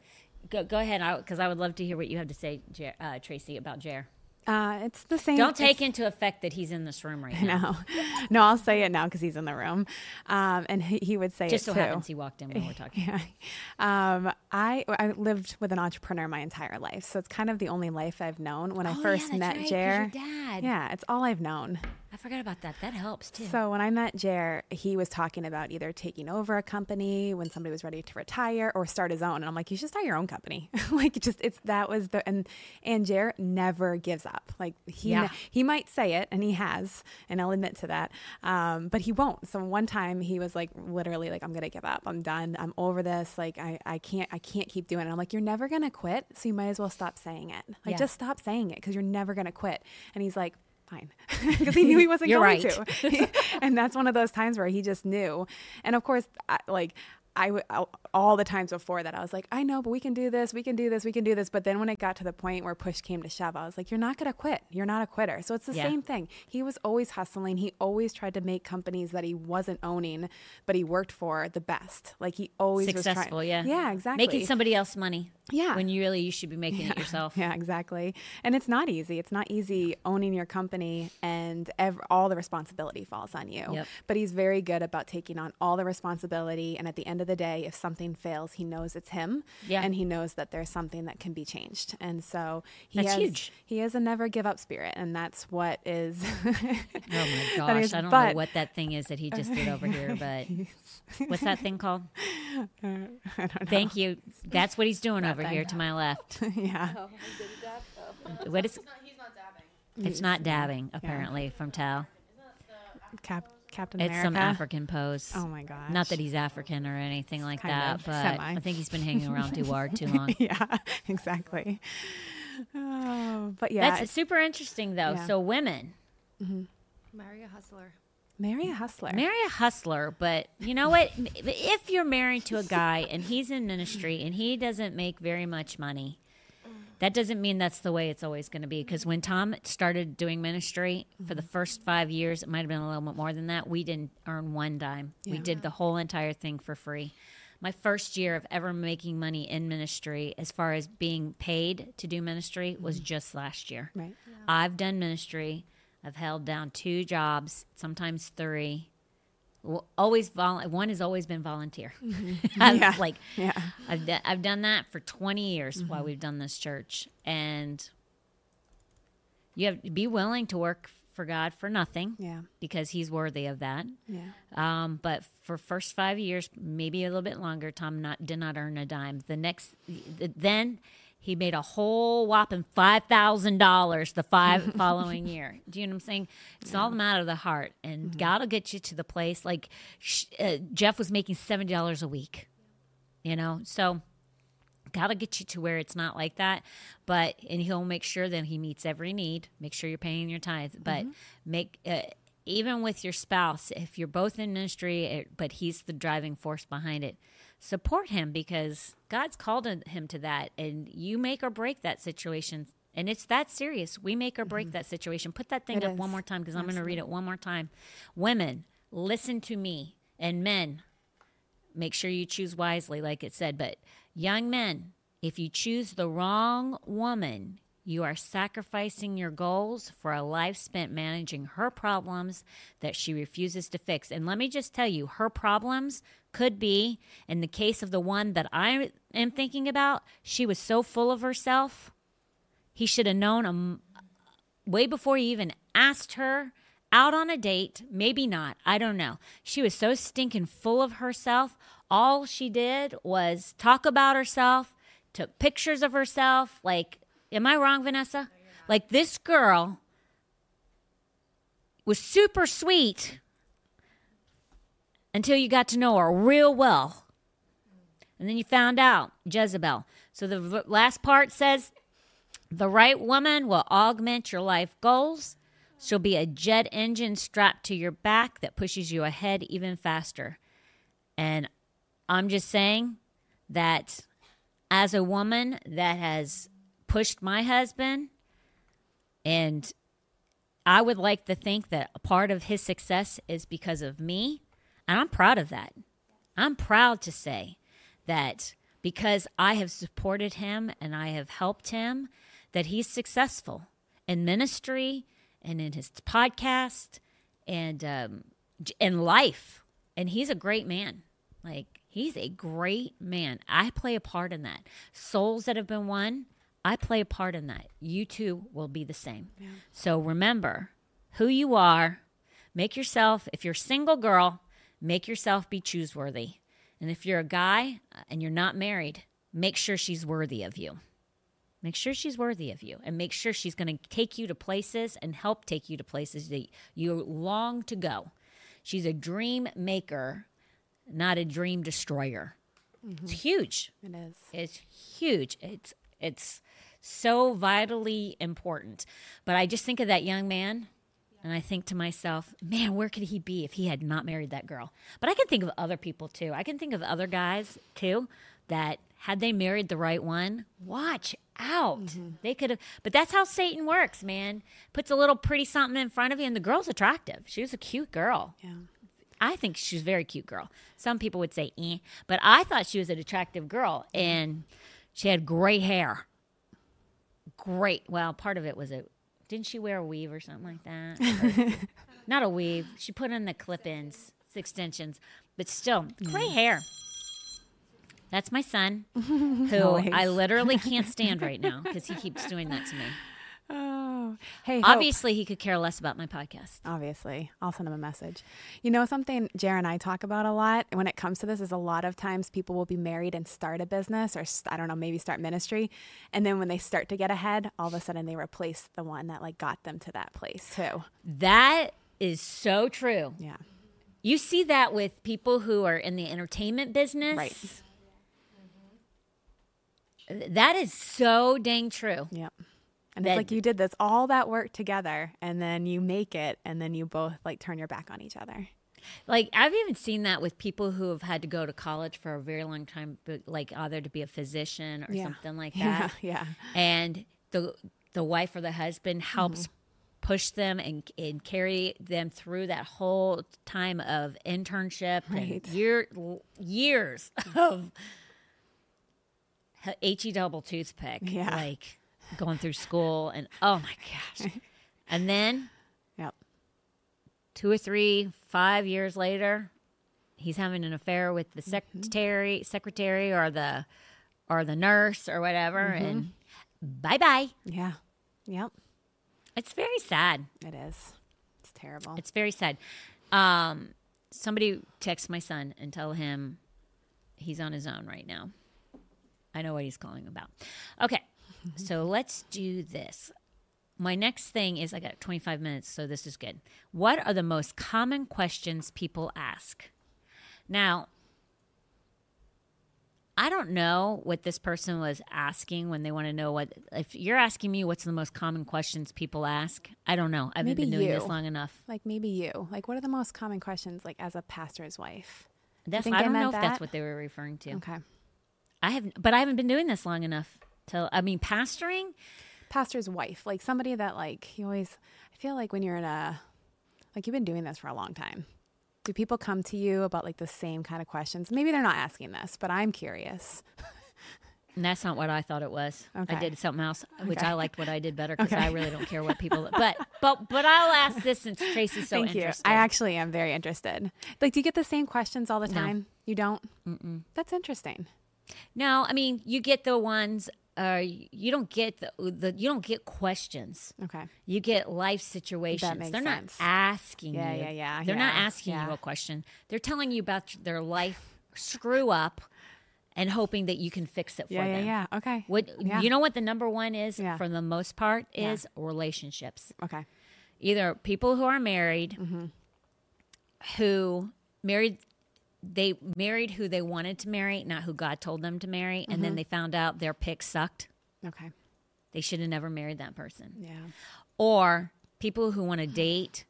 Go, go ahead, because I, would love to hear what you have to say, Jer, uh, Tracy, about Jer. Uh, it's the same. Don't take into effect that he's in this room right now. No, (laughs) no, I'll say it now because he's in the room, um, and he, he would say Just it so too. happens he walked in when we're talking. (laughs) Yeah. Um, I I lived with an entrepreneur my entire life, so it's kind of the only life I've known. When I Oh, first yeah, met right, Jer, dad. yeah, it's all I've known. I forgot about that. That helps too. So when I met Jer, he was talking about either taking over a company when somebody was ready to retire or start his own. And I'm like, you should start your own company. (laughs) like just it's that was the and and Jer never gives up. Like he Yeah. he might say it and he has, and I'll admit to that. Um, but he won't. So one time he was like literally like, I'm gonna give up. I'm done. I'm over this. Like I, I can't I can't keep doing it. I'm like, you're never gonna quit, so you might as well stop saying it. Like Yeah. just stop saying it because you're never gonna quit. And he's like, fine, (laughs) because he knew he wasn't going right. to. (laughs) and that's one of those times where he just knew. And of course, I, like I w- uh, all the times before that, I was like, I know, but we can do this, we can do this, we can do this. But then when it got to the point where push came to shove, I was like, you're not going to quit. You're not a quitter. So it's the Yeah. same thing. He was always hustling. He always tried to make companies that he wasn't owning, but he worked for the best. Like he always Successful, was yeah. trying. Yeah, exactly. Making somebody else money. Yeah. When you really you should be (laughs) making it yourself. Yeah, exactly. And it's not easy. It's not easy owning your company and ev- all the responsibility falls on you. Yep. But he's very good about taking on all the responsibility. And at the end of the day, if something fails, he knows it's him, Yeah. and he knows that there's something that can be changed. And so he That's has huge. he has a never give up spirit, and that's what is. (laughs) Oh my gosh, is- I don't know what that thing is that he just did over here, (laughs) but what's that thing called? (laughs) Thank you. That's what he's doing over here to my left. yeah, What is? He's not dabbing. It's not dabbing, apparently, from Tal. Cap, Captain It's America. some African pose. Oh my gosh! Not that he's African or anything like Kind that, of, but semi. I think he's been hanging around (laughs) too hard too long. (laughs) yeah, exactly. Oh, but yeah, That's super interesting, though. Yeah. So, women, mm-hmm. Marry a hustler. marry a hustler. marry a hustler, but you know what? (laughs) If you're married to a guy and he's in ministry and he doesn't make very much money, that doesn't mean that's the way it's always going to be. Because when Tom started doing ministry for the mm-hmm. first five years, it might have been a little bit more than that. We didn't earn one dime. We did the whole entire thing for free. My first year of ever making money in ministry, as far as being paid to do ministry, was mm-hmm. just last year. right. I've done ministry. I've held down two jobs, sometimes three. Well, Always vol- one has always been volunteer. (laughs) I've, Yeah. Like Yeah. I've d- I've done that for 20 years while we've done this church, and you have to be willing to work for God for nothing Yeah. because He's worthy of that. Yeah. Um, but for first five years, maybe a little bit longer, Tom not did not earn a dime. The next, then he made a whole whopping five thousand dollars the five (laughs) following year. Do you know what I'm saying? It's all a matter of the heart, and God will get you to the place. Like uh, Jeff was making seventy dollars a week, you know, so. God will get you to where it's not like that, but and He'll make sure that He meets every need. Make sure you're paying your tithes, but make uh, even with your spouse, if you're both in ministry, it, but He's the driving force behind it, support Him because God's called him to that, and you make or break that situation. And it's that serious. We make or break that situation. Put that thing It up one more time because I'm going to read it one more time. Women, listen to me, and men, make sure you choose wisely, like it said. But young men, if you choose the wrong woman, you are sacrificing your goals for a life spent managing her problems that she refuses to fix. And let me just tell you, her problems could be, in the case of the one that I am thinking about, she was so full of herself. He should have known a m way before he even asked her out on a date. Maybe not. I don't know. She was so stinking full of herself. All she did was talk about herself, took pictures of herself. Like, am I wrong, Vanessa? Like, this girl was super sweet until you got to know her real well. And then you found out Jezebel. So the v- last part says the right woman will augment your life goals. She'll be a jet engine strapped to your back that pushes you ahead even faster. And I'm just saying that as a woman that has pushed my husband, and I would like to think that a part of his success is because of me. And I'm proud of that. I'm proud to say that because I have supported him and I have helped him, that he's successful in ministry and in his podcast and um, in life. And he's a great man. Like he's a great man. I play a part in that. Souls that have been won, I play a part in that. You too will be the same. So remember who you are. Make yourself, if you're a single girl, make yourself be chooseworthy. And if you're a guy uh, and you're not married, make sure she's worthy of you. Make sure she's worthy of you and make sure she's going to take you to places and help take you to places that you long to go. She's a dream maker, not a dream destroyer. It's huge. It is. It's huge. It's it's so vitally important. But I just think of that young man and I think to myself, man, where could he be if he had not married that girl? But I can think of other people too. I can think of other guys too that had they married the right one, watch out. They could have but that's how Satan works, man. Puts a little pretty something in front of you and the girl's attractive. She was a cute girl. Yeah. I think she's a very cute girl. Some people would say, eh, but I thought she was an attractive girl, and she had gray hair. Great. Well, part of it was a. Didn't she wear a weave or something like that? (laughs) Not a weave. She put in the clip-ins, extensions, but still, gray mm. hair. That's my son, (laughs) who I literally can't stand right now because he keeps doing that to me. Oh, hey, Hope. Obviously, he could care less about my podcast. Obviously, I'll send him a message. You know, something Jared and I talk about a lot when it comes to this is a lot of times people will be married and start a business or, I don't know, maybe start ministry. And then when they start to get ahead, all of a sudden they replace the one that like got them to that place too. That is so true. Yeah. You see that with people who are in the entertainment business. Right. That is so dang true. Yep. And it's like you did this all that work together and then you make it and then you both like turn your back on each other. Like I've even seen that with people who have had to go to college for a very long time, but like either to be a physician or Yeah. something like (laughs) Yeah. that. Yeah. And the the wife or the husband helps Mm-hmm. push them and, and carry them through that whole time of internship Right. and year years (laughs) of he double toothpick. Yeah. Like going through school and oh my gosh. (laughs) And then Yep. two or three, five years later, he's having an affair with the Mm-hmm. secretary, secretary, or the or the nurse or whatever, Mm-hmm. and bye bye. Yeah. Yep. It's very sad. It is. It's terrible. It's very sad. Um, somebody text my son and tell him he's on his own right now. I know what he's calling about. Okay, Mm-hmm. so let's do this. My next thing is I got 25 minutes, so this is good. What are the most common questions people ask? Now, I don't know what this person was asking when they want to know what. If you're asking me what's the most common questions people ask, I don't know. I haven't Maybe been doing you. this long enough. like maybe you. Like what are the most common questions like as a pastor's wife? That's I don't know if that's what they were referring to. Okay. I haven't, but I haven't been doing this long enough. I mean, pastoring. Pastor's wife, like somebody that like you always I feel like when you're in a like you've been doing this for a long time. Do people come to you about like the same kind of questions? Maybe they're not asking this, but I'm curious. And that's not what I thought it was. Okay. I did something else, which Okay. I liked what I did better because Okay. I really don't care what people. (laughs) But but but I'll ask this since Tracy's so Thank you. interested. I actually am very interested. Like, do you get the same questions all the time? You don't? Mm-mm. That's interesting. no, I mean you get the ones. Uh, you don't get the, the you don't get questions. Okay. You get life situations. That makes They're sense. not asking Yeah, you. yeah, yeah, They're not yeah, asking you yeah. a question. They're telling you about their life screw up and hoping that you can fix it for Yeah, yeah, them. yeah. Okay. What Yeah. you know what the number one is Yeah. for the most part Yeah. is relationships. Okay. Either people who are married Mm-hmm. who married they married who they wanted to marry, not who God told them to marry, and Mm-hmm. then they found out their pick sucked. Okay. They should have never married that person. Yeah. Or people who want to date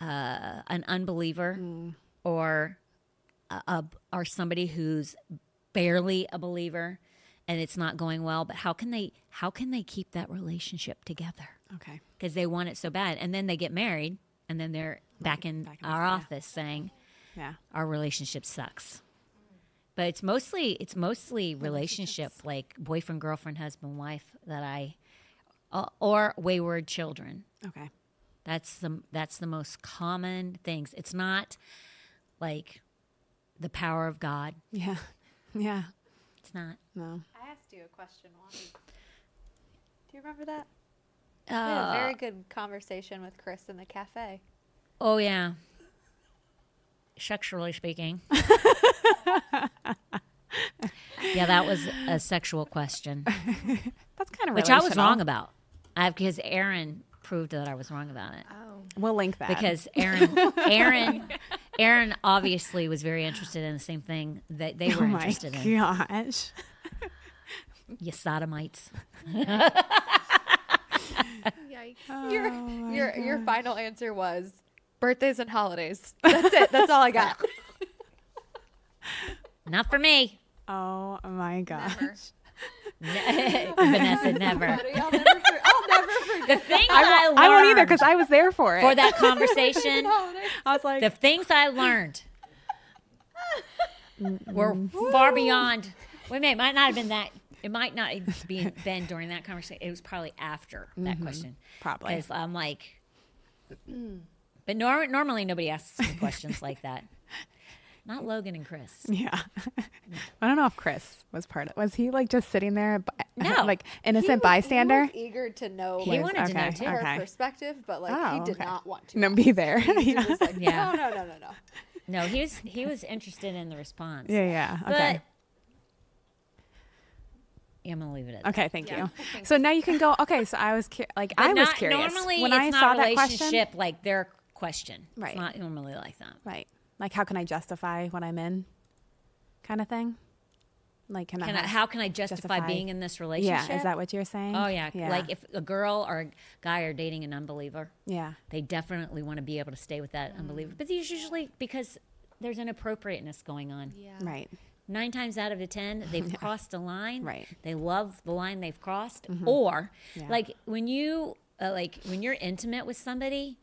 uh, an unbeliever Mm. or a, a, or somebody who's barely a believer and it's not going well, but how can they how can they keep that relationship together? Okay. Because they want it so bad, and then they get married, and then they're back in Back in our the- yeah. office saying Yeah. our relationship sucks. But it's mostly it's mostly relationship like boyfriend, girlfriend, husband, wife that I uh, or wayward children. Okay. That's the that's the most common things. It's not like the power of God. Yeah. (laughs) Yeah. It's not. No. I asked you a question once. Do you remember that? we had a Uh, very good conversation with Chris in the cafe. oh yeah. Sexually speaking. (laughs) yeah, that was a sexual question, That's kind of which I was wrong about. I, because Aaron proved that I was wrong about it. Oh. We'll link that. because Aaron, Aaron, Aaron obviously was very interested in the same thing that they were oh my interested in. gosh. (laughs) You sodomites. (laughs) Yikes. your Oh your your final answer was birthdays and holidays. That's it. That's all I got. (laughs) Not for me. Oh my gosh. (laughs) Never. Vanessa, (laughs) never. I'll never, for- I'll never forget. The things I, I, won't, I won't either learned because I was there for it. for that conversation, I was like, the things I learned were far beyond. Wait a minute, it might not have been that. It might not have been, been during that conversation. It was probably after that mm-hmm. question. Probably. Because I'm like, mm. But nor- normally nobody asks (laughs) questions like that. not Logan and Chris. Yeah. (laughs) I don't know if Chris was part of Was he like just sitting there, bi- (laughs) No. like He innocent was- bystander? He was eager to know He like, wanted to know too. her okay. perspective, but like Oh, he did okay. not want to. No, be there. He yeah. was like, Yeah. no, no, no, no, no. No, he was he was interested in the response. yeah, yeah. But Okay. yeah, I'm gonna leave it at that. Okay, thank Yeah, you. thanks. So now you can go. Okay, so I was cu- like, But I was not- curious Normally, when it's I not saw a that question. relationship like their question. Right. It's not normally like that. Right. Like, how can I justify what I'm in? Kind of thing. Like, can, Can I? I, how can I justify, justify- being in this relationship? yeah. Is that what you're saying? Oh yeah. Like if a girl or a guy are dating an unbeliever, yeah. they definitely want to be able to stay with that unbeliever. But it's usually because there's an appropriateness going on. Yeah. Right. Nine times out of the ten, (laughs) they've crossed a line. Right. They love the line they've crossed. Or Yeah. like when you uh, like when you're intimate with somebody,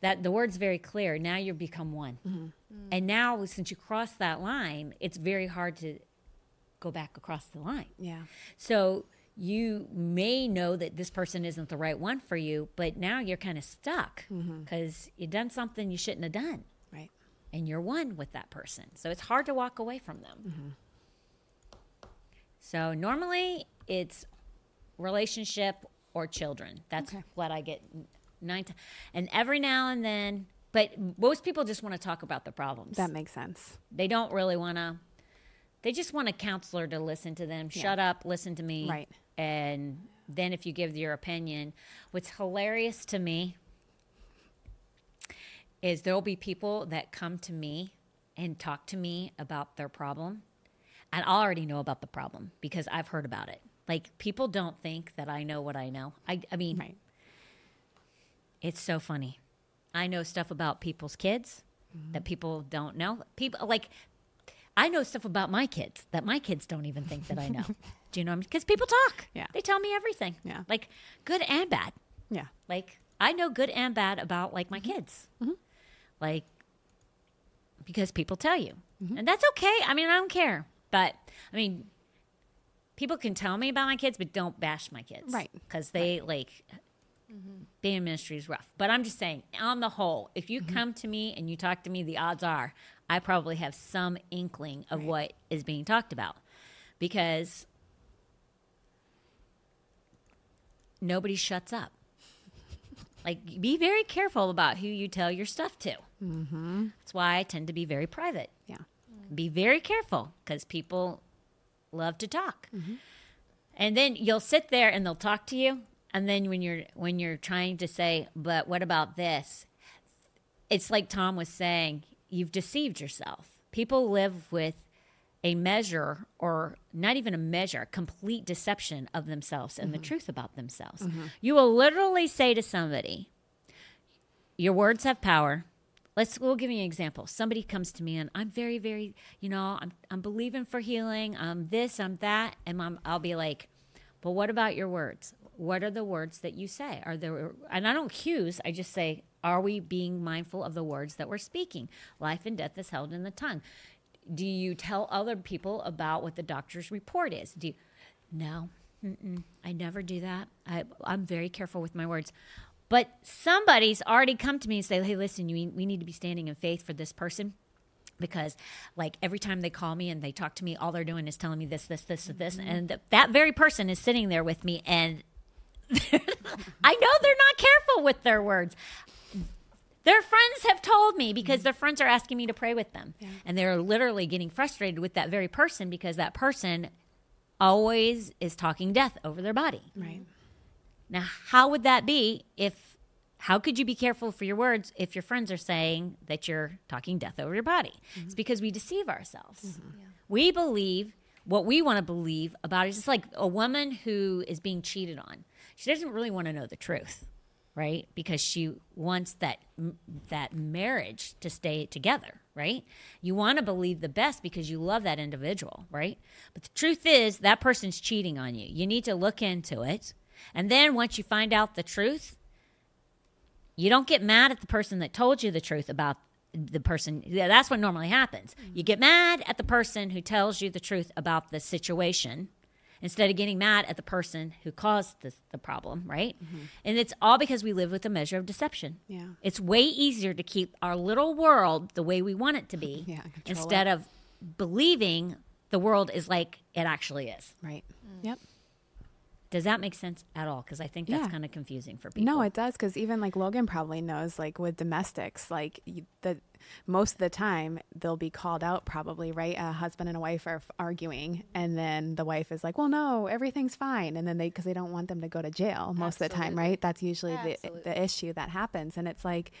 that the word's very clear. Now you've become one. Mm-hmm. Mm. And now since you cross that line, it's very hard to go back across the line. Yeah. So you may know that this person isn't the right one for you, but now you're kind of stuck mm-hmm. because you've done something you shouldn't have done, Right. and you're one with that person. So it's hard to walk away from them. Mm-hmm. So normally it's relationship or children. That's Okay. what I get n- nine times. And every now and then, but most people just want to talk about the problems. That makes sense. They don't really want to. They just want a counselor to listen to them. Shut up, listen to me. Right. And then if you give your opinion, what's hilarious to me is there'll be people that come to me and talk to me about their problem. And I already know about the problem because I've heard about it. Like people don't think that I know what I know. I, I mean, Right. It's so funny. I know stuff about people's kids that mm-hmm. people don't know. People like I know stuff about my kids that my kids don't even think that I know. (laughs) Do you know? I'm Because people talk. Yeah. They tell me everything. Yeah. Like good and bad. Yeah. Like I know good and bad about like my mm-hmm. kids. Mm-hmm. Like because people tell you. And that's okay. I mean, I don't care. But I mean, people can tell me about my kids, but don't bash my kids. Right. Because they like being in ministry is rough. But I'm just saying, on the whole, if you come to me and you talk to me, the odds are I probably have some inkling of what is being talked about. Because nobody shuts up. (laughs) Like, be very careful about who you tell your stuff to. Mm-hmm. That's why I tend to be very private. Yeah. Be very careful because people love to talk. And then you'll sit there and they'll talk to you. And then when you're when you're trying to say, but what about this? It's like Tom was saying, you've deceived yourself. People live with a measure or not even a measure, complete deception of themselves and the mm-hmm. truth about themselves. Mm-hmm. You will literally say to somebody, your words have power. Let's we'll give you an example. Somebody comes to me and I'm very, very, you know, I'm I'm believing for healing. I'm this, I'm that, and I'm, I'll be like, but what about your words? What are the words that you say? Are there and I don't accuse, I just say, are we being mindful of the words that we're speaking? Life and death is held in the tongue. Do you tell other people about what the doctor's report is? Do you, no, Mm-mm, I never do that. I, I'm very careful with my words. But somebody's already come to me and say, "Hey, listen, you, we need to be standing in faith for this person." Because, like, every time they call me and they talk to me, all they're doing is telling me this, this, this, this, and th- that very person is sitting there with me, and (laughs) I know they're not careful with their words. Their friends have told me because their friends are asking me to pray with them. And they're literally getting frustrated with that very person because that person always is talking death over their body. Right. Now, how would that be if, how could you be careful for your words if your friends are saying that you're talking death over your body? Mm-hmm. It's because we deceive ourselves. Mm-hmm. We believe what we want to believe about it. It's just like a woman who is being cheated on. She doesn't really want to know the truth, right? Because she wants that that marriage to stay together, right? You want to believe the best because you love that individual, right? But the truth is that person's cheating on you. You need to look into it. And then once you find out the truth, you don't get mad at the person that told you the truth about the person. That's what normally happens. You get mad at the person who tells you the truth about the situation. Instead of getting mad at the person who caused the, the problem, right? Mm-hmm. And it's all because we live with a measure of deception. Yeah. It's way easier to keep our little world the way we want it to be (laughs) Yeah, instead of believing the world is like it actually is. Right. Yep. Does that make sense at all? Because I think that's Yeah. kind of confusing for people. No, it does because even like Logan probably knows, like with domestics, like you, the most of the time they'll be called out. Probably right, a husband and a wife are f- arguing, and then the wife is like, "Well, no, everything's fine," and then they because they don't want them to go to jail most of the time, right? That's usually the Absolutely. the issue that happens, and it's like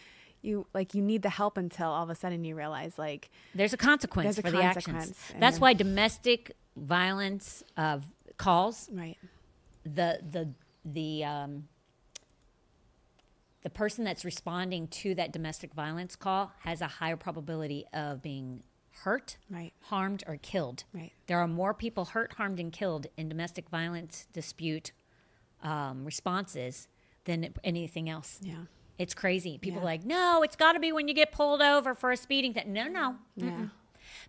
you like you need the help until all of a sudden you realize like There's a consequence There's a for the actions. That's why domestic violence uh, calls right, the the the um, the person that's responding to that domestic violence call has a higher probability of being hurt, right, harmed, or killed. right, There are more people hurt, harmed, and killed in domestic violence dispute um, responses than anything else. yeah, It's crazy. People Yeah. are like, no, it's got to be when you get pulled over for a speeding thing. No, no. yeah,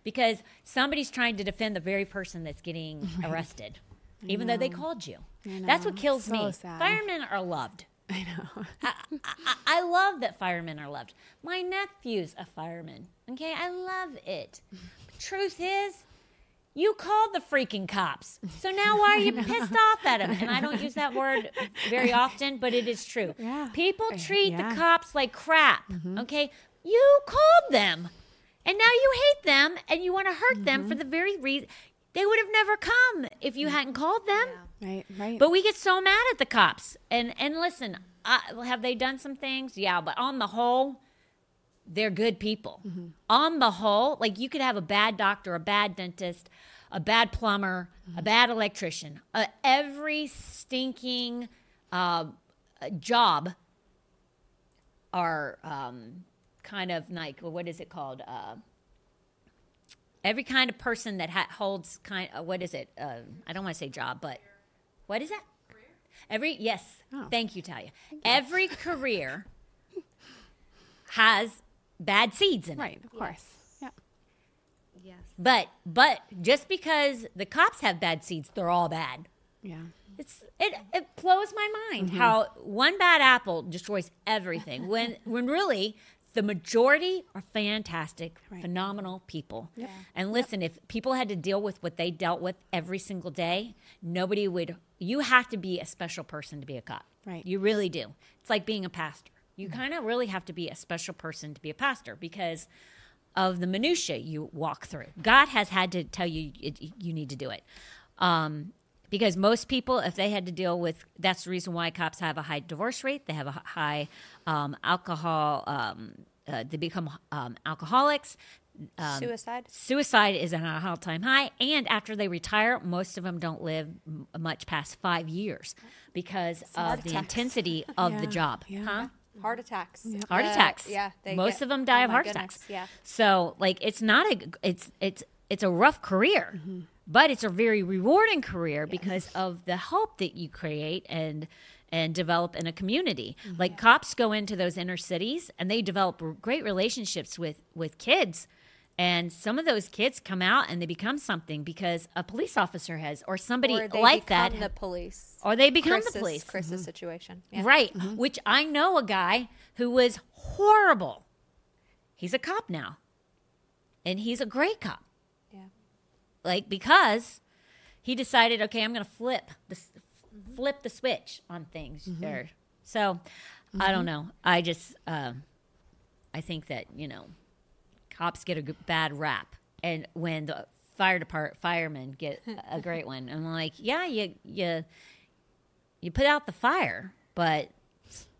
Because somebody's trying to defend the very person that's getting (laughs) arrested, even though they called you. That's what kills So me. sad. Firemen are loved. (laughs) I know. I, I love that firemen are loved. My nephew's a fireman. Okay, I love it. (laughs) Truth is, you called the freaking cops. So now (laughs) why are you pissed off at them? And I don't use that word very often, but it is true. Yeah. People treat Yeah. the cops like crap. Mm-hmm. Okay, you called them, and now you hate them, and you want to hurt them for mm-hmm. the very reason they would have never come if you hadn't called them. Right, right. But we get so mad at the cops. And and listen, uh, have they done some things? Yeah, but on the whole, they're good people. On the whole, like you could have a bad doctor, a bad dentist, a bad plumber, a bad electrician. Uh, every stinking uh, job are um, kind of like what is it called? Uh, every kind of person that ha- holds kind. Uh, what is it? Uh, I don't want to say job, but what is that? Every yes, Oh. thank you, Talia. Every career has bad seeds in it. right, of course. Yeah. Yes. But but just because the cops have bad seeds, they're all bad. Yeah. It's it it blows my mind how one bad apple destroys everything when when really the majority are fantastic, Right. phenomenal people. And listen, if people had to deal with what they dealt with every single day, nobody would. You have to be a special person to be a cop. Right. You really do. It's like being a pastor. You kind of really have to be a special person to be a pastor because of the minutia you walk through. God has had to tell you it, you need to do it. Um, because most people, if they had to deal with, that's the reason why cops have a high divorce rate. They have a high um, alcohol. Um, uh, they become um, alcoholics. Suicide. Suicide is at an all-time high, and after they retire, most of them don't live m- much past five years because heart (laughs) of the attacks. intensity of the job. yeah. Huh? Heart attacks. Heart Uh, attacks. Yeah. they most get- of them die oh of heart goodness, attacks. Yeah. So like it's not a it's it's it's a rough career, but it's a very rewarding career because of the hope that you create and and develop in a community. Mm-hmm. Like cops go into those inner cities and they develop great relationships with with kids. And some of those kids come out and they become something because a police officer has, or somebody Or they like that, the police. or they become Chris's, the police. Chris's mm-hmm. situation. Yeah. Right. Mm-hmm. Which I know a guy who was horrible. He's a cop now. And he's a great cop. Like because he decided, okay, I'm going to flip the flip the switch on things mm-hmm. there. So, I don't mm-hmm. know. I just um I think that, you know, cops get a g- bad rap and when the fire department firemen get (laughs) a great one. I'm like, yeah, you you you put out the fire, but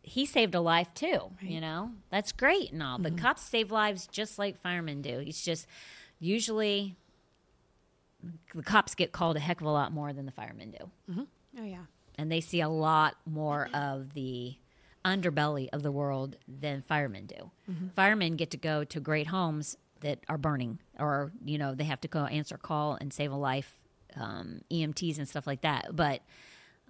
he saved a life too. You know, that's great and all, but mm-hmm. cops save lives just like firemen do. It's just usually the cops get called a heck of a lot more than the firemen do, Oh yeah. and they see a lot more of the underbelly of the world than firemen do. Firemen get to go to great homes that are burning, or you know, they have to go answer a call and save a life, um, EMTs and stuff like that. But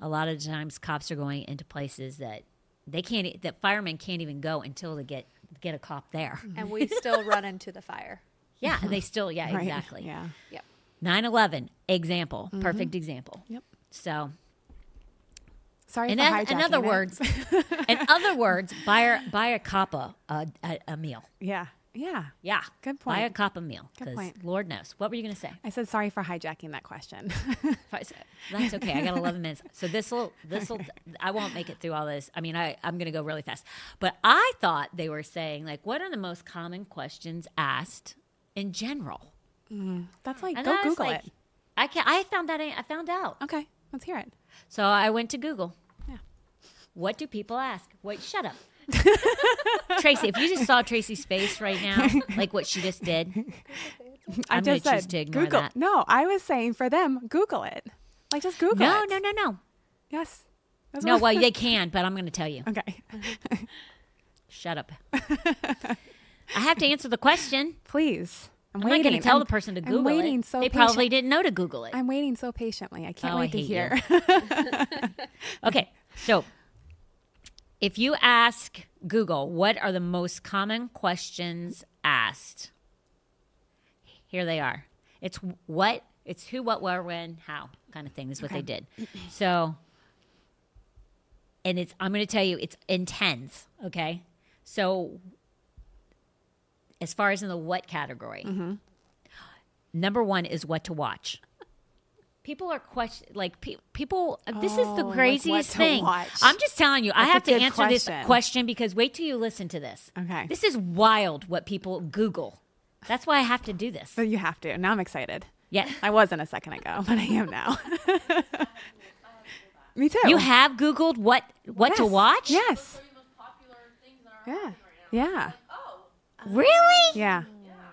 a lot of times, cops are going into places that they can't, that firemen can't even go until they get get a cop there. And we still run into the fire. (laughs) Yeah, they still, yeah, (laughs) Right. exactly. Yeah. Yep. 9/11 example, mm-hmm. perfect example. Yep. So, Sorry in, for in other it. words, (laughs) in other words, buy a, buy a coppa a, a, a meal. Yeah. Yeah. Yeah, Good point. Buy a coppa meal Good because point. Lord knows. What were you going to say? I said sorry for hijacking that question. (laughs) That's okay. I got 11 minutes. So this will this will I won't make it through all this. I mean, I I'm going to go really fast. But I thought they were saying like what are the most common questions asked in general? Mm. That's like And go Google like, it. I can I found that I found out. Okay, let's hear it. So I went to Google. Yeah. What do people ask? Wait, shut up. (laughs) Tracy, if you just saw Tracy's face right now, (laughs) like what she just did, I I'm just said choose to ignore Google. that. No, I was saying for them, Google it. Like just Google no, it. no, no, no, Yes. That's no. Well, they can, but I'm going to tell you. okay. Shut up. (laughs) I have to answer the question. Please. I'm, I'm not going to tell I'm- the person to Google I'm waiting it. so they patient- probably didn't know to Google it. I'm waiting so patiently. I can't Oh, I wait to hear. (laughs) okay, so if you ask Google, what are the most common questions asked? Here they are. It's what, it's who, what, where, when, how kind of thing is what they did. So, and it's, I'm going to tell you, it's in tens, okay? So, as far as in the what category, Mm-hmm. number one is what to watch. People are question like pe- people. This is the Oh, like craziest thing. watch. I'm just telling you. I That's a have to good answer this question. question because wait till you listen to this. Okay. This is wild. What people Google. That's why I have to do this. But you have to. Now I'm excited. Yeah. I wasn't a second ago, but I am now. (laughs) Me too. You have Googled what what to watch? Yes. Yeah. Yeah. Really? Yeah.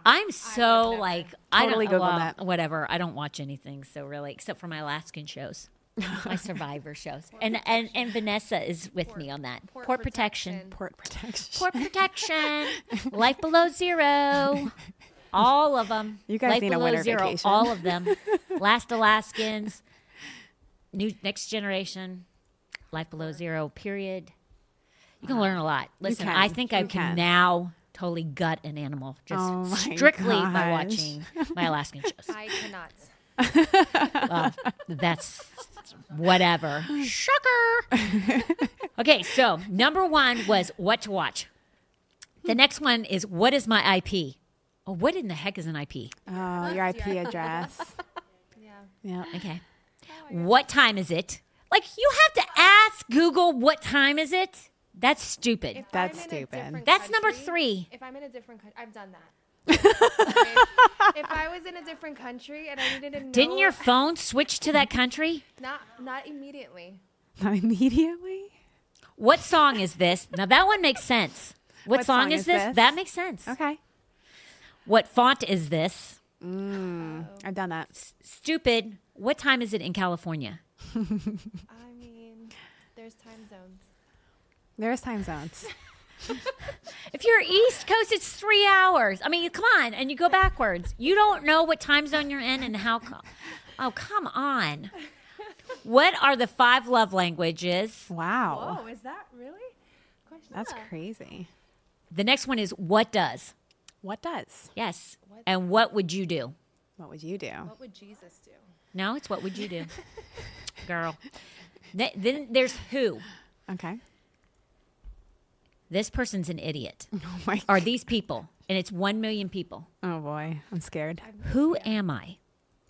I'm so like I Totally don't Googled well, that. whatever. I don't watch anything so really except for my Alaskan shows. (laughs) my survivor shows. And and and Vanessa is with me on that. Port, Port protection. protection. Port protection. Port protection. (laughs) Life below zero. (laughs) All of them. You guys Life need a below winter zero. vacation. All of them. Last Alaskans. New next generation. Life below zero. Period. You can uh, learn a lot. Listen, can. I think I You can, can. now totally gut an animal just Oh my strictly by watching my Alaskan (laughs) shows. I cannot. Uh, that's whatever. Shocker. (laughs) okay, so number one was what to watch. The next one is what is my IP? Oh, what in the heck is an IP? Oh, your IP address. (laughs) Yeah. Yeah. Okay. What time is it? Like you have to ask Google what time is it? That's stupid. If That's I'm stupid. different That's number three. If I'm in a different country, I've done that. (laughs) if, if I was in a different country and I needed to know, Didn't your (laughs) phone switch to that country? not not immediately. Not immediately. What song is this? Now that one makes sense. What, What song, song is, is this? this? That makes sense. Okay. What font is this? Mm, I've done that. Stupid. What time is it in California? I mean, there's time zones. There's time zones. (laughs) If you're East Coast, it's three hours. I mean, come on, and you go backwards. You don't know what time zone you're in and how. Co- oh, come on. What are the five love languages? Wow. Oh, is that really? Question That's that. crazy. The next one is what does? What does? Yes. And what would you do? What would you do? What would Jesus do? No, it's what would you do, (laughs) girl. Th- Then there's who. Okay. This person's an idiot. (laughs) Oh my. Are these people? And it's one million people. Oh boy, I'm scared. Oh, (laughs) who am I?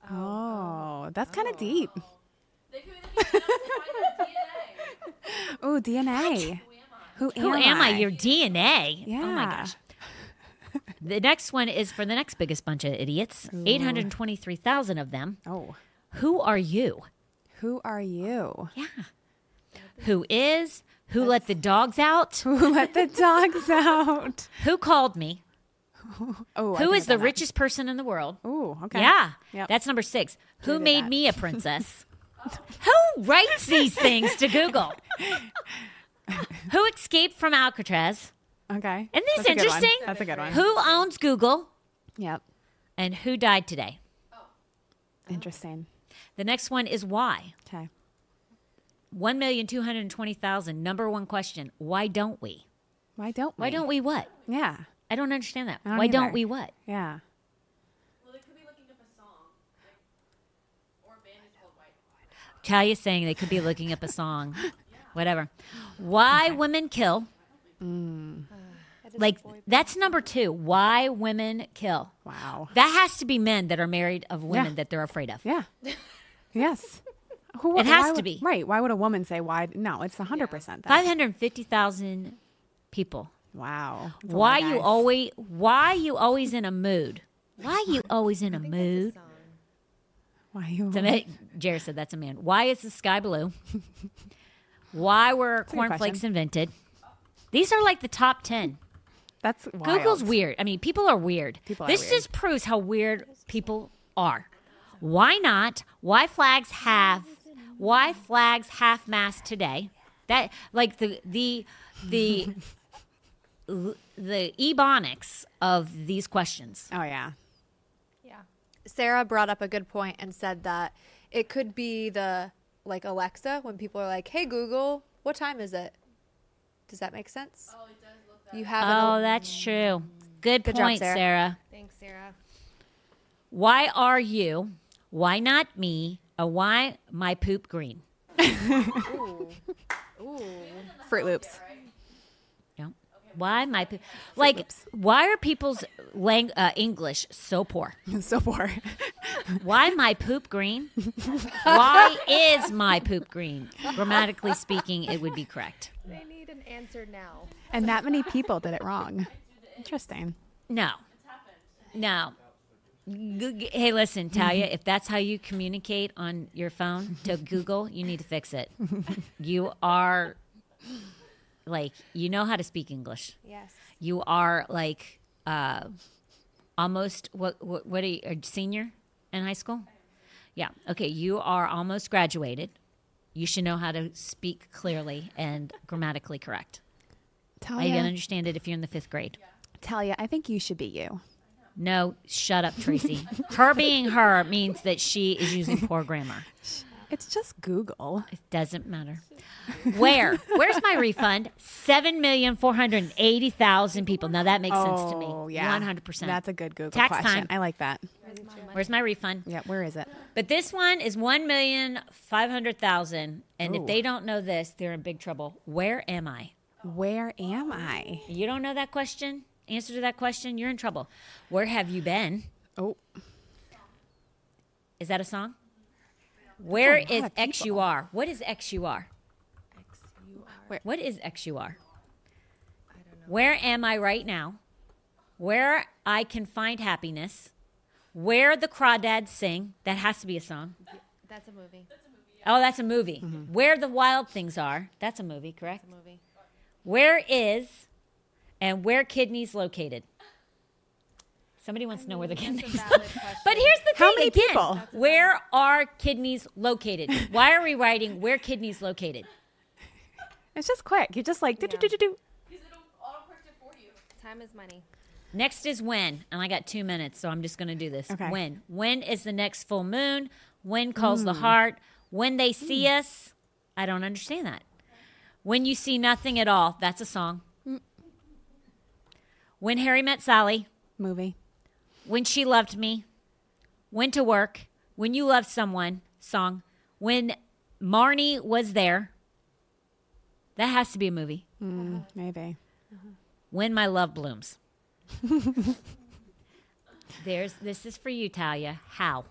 Oh, that's kind of deep. Oh, DNA. Who am, Who am I? I? Your DNA. Yeah. Oh my gosh. The next one is for the next biggest bunch of idiots. 823,000 of them. Oh, Who are you? who are you? Yeah. Who is? Who let the dogs out? Who let the dogs out? Who called me? (laughs) Oh, Who is the that. richest person in the world? Oh, okay. Yeah. Yep. That's number six. Who did made that. me a princess? (laughs) Who writes these things to Google? (laughs) Who escaped from Alcatraz? Okay. Isn't this That's interesting? That's a good one. Who owns Google? Yep. And who died today? Oh. Interesting. The next one is why. Okay. 1,220,000. Number one question. Why don't we? Why don't we? Why don't we what? Yeah. I don't understand that. I don't Why don't either. we what? Yeah. Talia's saying they could be looking up a song. (laughs) Whatever. Why women kill. Mm. Like, that's number two. Why women kill. Wow. That has to be men that are married of women Yeah. that they're afraid of. Yeah. (laughs) yes. Who, It has why to be. Right. Why would a woman say why? No, it's 100% that. 550,000 people. Wow. That's Why you guys. always why you always in a mood? Why you (laughs) always in a mood? Why you? It's a man- Jared said that's a man. Why is the sky blue? (laughs) Why were a good cornflakes invented? These are like the top 10. That's wild. Google's weird. I mean, people are weird. People are this weird. just proves how weird people are. Why not? Why flags have why flags half mast today? That like the the the the ebonics of these questions. Oh yeah. Yeah. Sarah brought up a good point and said that it could be the like Alexa when people are like, "Hey Google, what time is it?" Does that make sense? Oh, it does look that. You have Oh, an, that's mm-hmm. true. Good, Good job, point, Sarah. Sarah. Thanks, Sarah. Why are you? Why not me? A why my poop green? Froot Loops. Yeah. Why my poop? Like, why are people's lang- uh, English so poor? (laughs) so poor. Why my poop green? (laughs) Why is my poop green? Grammatically speaking, it would be correct. They need an answer now. and that many people did it wrong. Interesting. No. No. G- g- Hey, listen, Talia, if that's how you communicate on your phone to (laughs) Google, you need to fix it. (laughs) You are like, you know how to speak English. yes. You are like uh, almost, what, what, what are you, a senior in high school? Yeah. Okay. You are almost graduated. You should know how to speak clearly and grammatically correct. Talia. I can understand it if you're in the fifth grade. Talia, I think you should be you. No, shut up, Tracy. (laughs) her being her means that she is using poor grammar. It's just Google. It doesn't matter. Where? Where's my refund? Seven million four hundred eighty thousand people. Now that makes sense to me. Oh, yeah. One hundred percent. That's a good Google Tax question. time. I like that. Where's my refund? Yeah, where is it? But this one is one million five hundred thousand. And Ooh. if they don't know this, they're in big trouble. Where am I? Where am I? You don't know that question? Answer to that question, you're in trouble. Where have you been? Oh, Is that a song? Where lot is of people. XUR? What is XUR? Where- What is XUR? Where am I right now? Where I can find happiness? Where the crawdads sing? That has to be a song. That's a movie. Oh, that's a movie. Mm-hmm. Where the wild things are? That's a movie, correct? It's a movie. Where is and where kidneys located? Somebody wants to know where the kidneys. valid (laughs) but here's the thing How many again. people? Where are kidneys located? (laughs) Why are we writing where kidneys located? (laughs) it's just quick. You're just like do do do do do. These little auto corrects for you. Time is money. Next is when, and I got two minutes, so I'm just going to do this. Okay. When? When is the next full moon? When calls the mm. heart? When they mm. see us? I don't understand that. When you see nothing at all, that's a song. When Harry met Sally, Movie. when she loved me, when to work, when you loved someone, song. When Marnie was there, that has to be a movie. Mm, maybe. When my love blooms. (laughs) There's this is for you, Talia. How?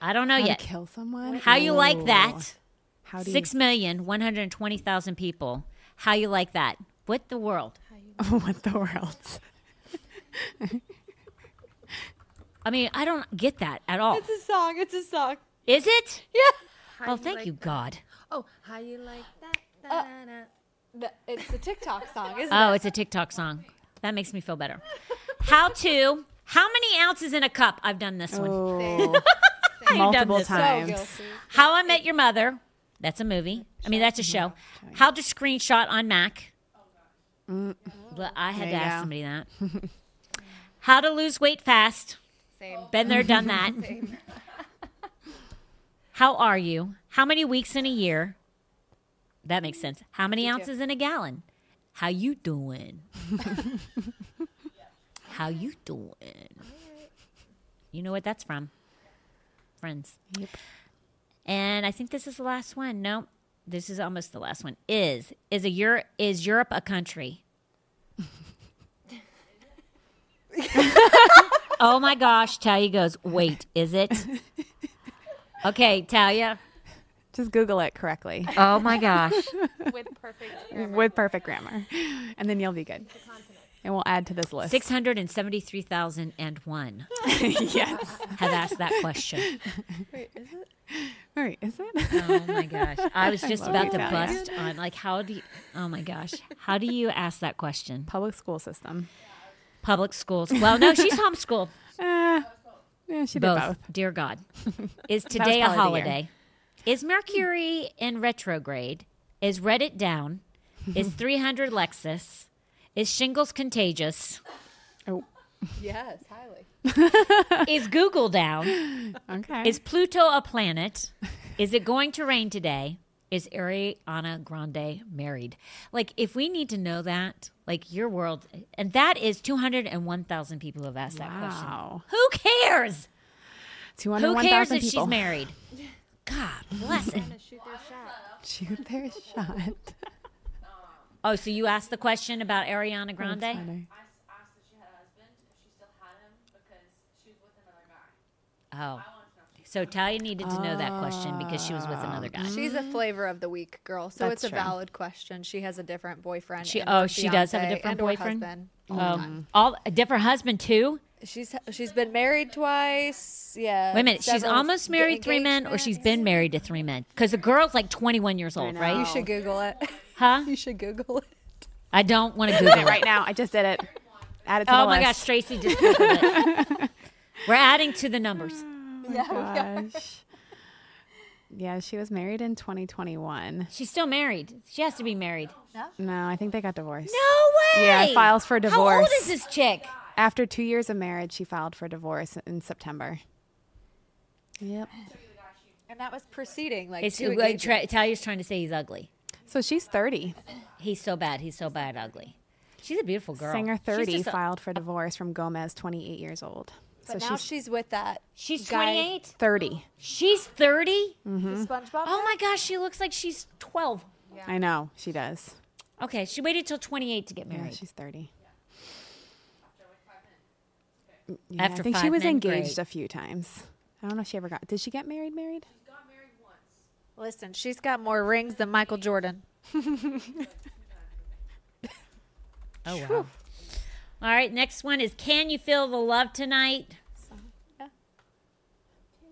I don't know How yet. to kill someone? How you like that? How do Six million one hundred twenty thousand people. How you like that? What the world? you? (laughs) what the world? I mean, I don't get that at all. It's a song. It's a song. Is it? Yeah. Oh, you thank like you, that? God. Oh, how you like that? Uh, It's a TikTok song, isn't Oh, it? Oh, it's a TikTok song. That makes me feel better. How to? How many ounces in a cup? I've done this one. Oh, I've (laughs) done multiple this. So times. guilty. How I Met Your Mother. That's a movie. I mean, that's a show. How to screenshot on Mac. Mm. But I had There to ask go. somebody that. (laughs) How to lose weight fast. Same. Been there, done that. (laughs) How are you? How many weeks in a year? That makes sense. How many ounces in a gallon? How you doing? (laughs) How you doing? You know what that's from? friends. Yep. And I think this is the last one. No, this is almost the last one. Is is a Europe is Europe a country? (laughs) oh my gosh, Talia goes, wait, is it? Okay, Talia. Just Google it correctly Oh my gosh. (laughs) With perfect grammar. with perfect grammar, and then you'll be good. And we'll add to this list. 673,001 (laughs) yes. have asked that question. Wait, is it? Wait, is it? Oh my gosh. (laughs) I was just love about to bust on like how do you Oh my gosh. How do you ask that question? Public school system. Public schools. Well, no, she's homeschooled. Uh, (laughs) yeah, she did Both. both. Dear God. (laughs) Is today a probably the year. holiday? Is Mercury in retrograde? Is Reddit down? Is 300 Lexus? Is shingles contagious? Oh, Yes, highly. Is Google down? (laughs) okay. Is Pluto a planet? Is it going to rain today? Is Ariana Grande married? Like, if we need to know that, like your world, and that is 201,000 people have asked that question. wow. Who cares? Two Who cares if people. she's married? God bless it. Shoot their shot. Oh, so you asked the question about Ariana oh, That's Grande? funny. I s- asked if she had a husband, if she still had him, because she was with another guy. Oh. I wanted to know if she So Talia needed to know that question because she was with ah. another guy. She's a flavor of the week girl, so That's it's a true. valid question. She has a different boyfriend. She- and oh, she does have a fiance different and or boyfriend? husband all the Oh, time. all a different husband too. She's she's been married twice. Yeah. Wait a minute, she's several almost married three men, or she's engagements. been married to three men. Because the girl's like 21 years old, right? You should Google it. Huh? (laughs) You should Google it. I don't want to Google it right now. I just did it. Add it to Oh the my gosh, list. Tracy just Googled it. (laughs) We're adding to the numbers. Oh gosh. Yeah, she was married in 2021. She's still married. She has to be married. No, I think they got divorced. No way. Yeah, files for divorce. How old is this chick? After two years of marriage, she filed for divorce in September. Yep. And that was proceeding like It's two like, tra- Talia's trying to say he's ugly. So she's 30. He's so bad. He's so bad ugly. She's a beautiful girl. Singer 30 just a- filed for divorce from Gomez, 28 years old. But so now she's, she's with that. She's guy- 28. 30. She's 30. Mm-hmm. the SpongeBob. Oh my gosh, she looks like she's 12. I know, she does. Okay, she waited till 28 to get Yeah, married. she's 30. Yeah, mm, After I think she was men, engaged great. a few times. I don't know if she ever got. Did she get married? Married? She got married once. Listen, she's got more rings than Michael Jordan. (laughs) Oh wow. All right, next one is can you feel the love tonight? yeah.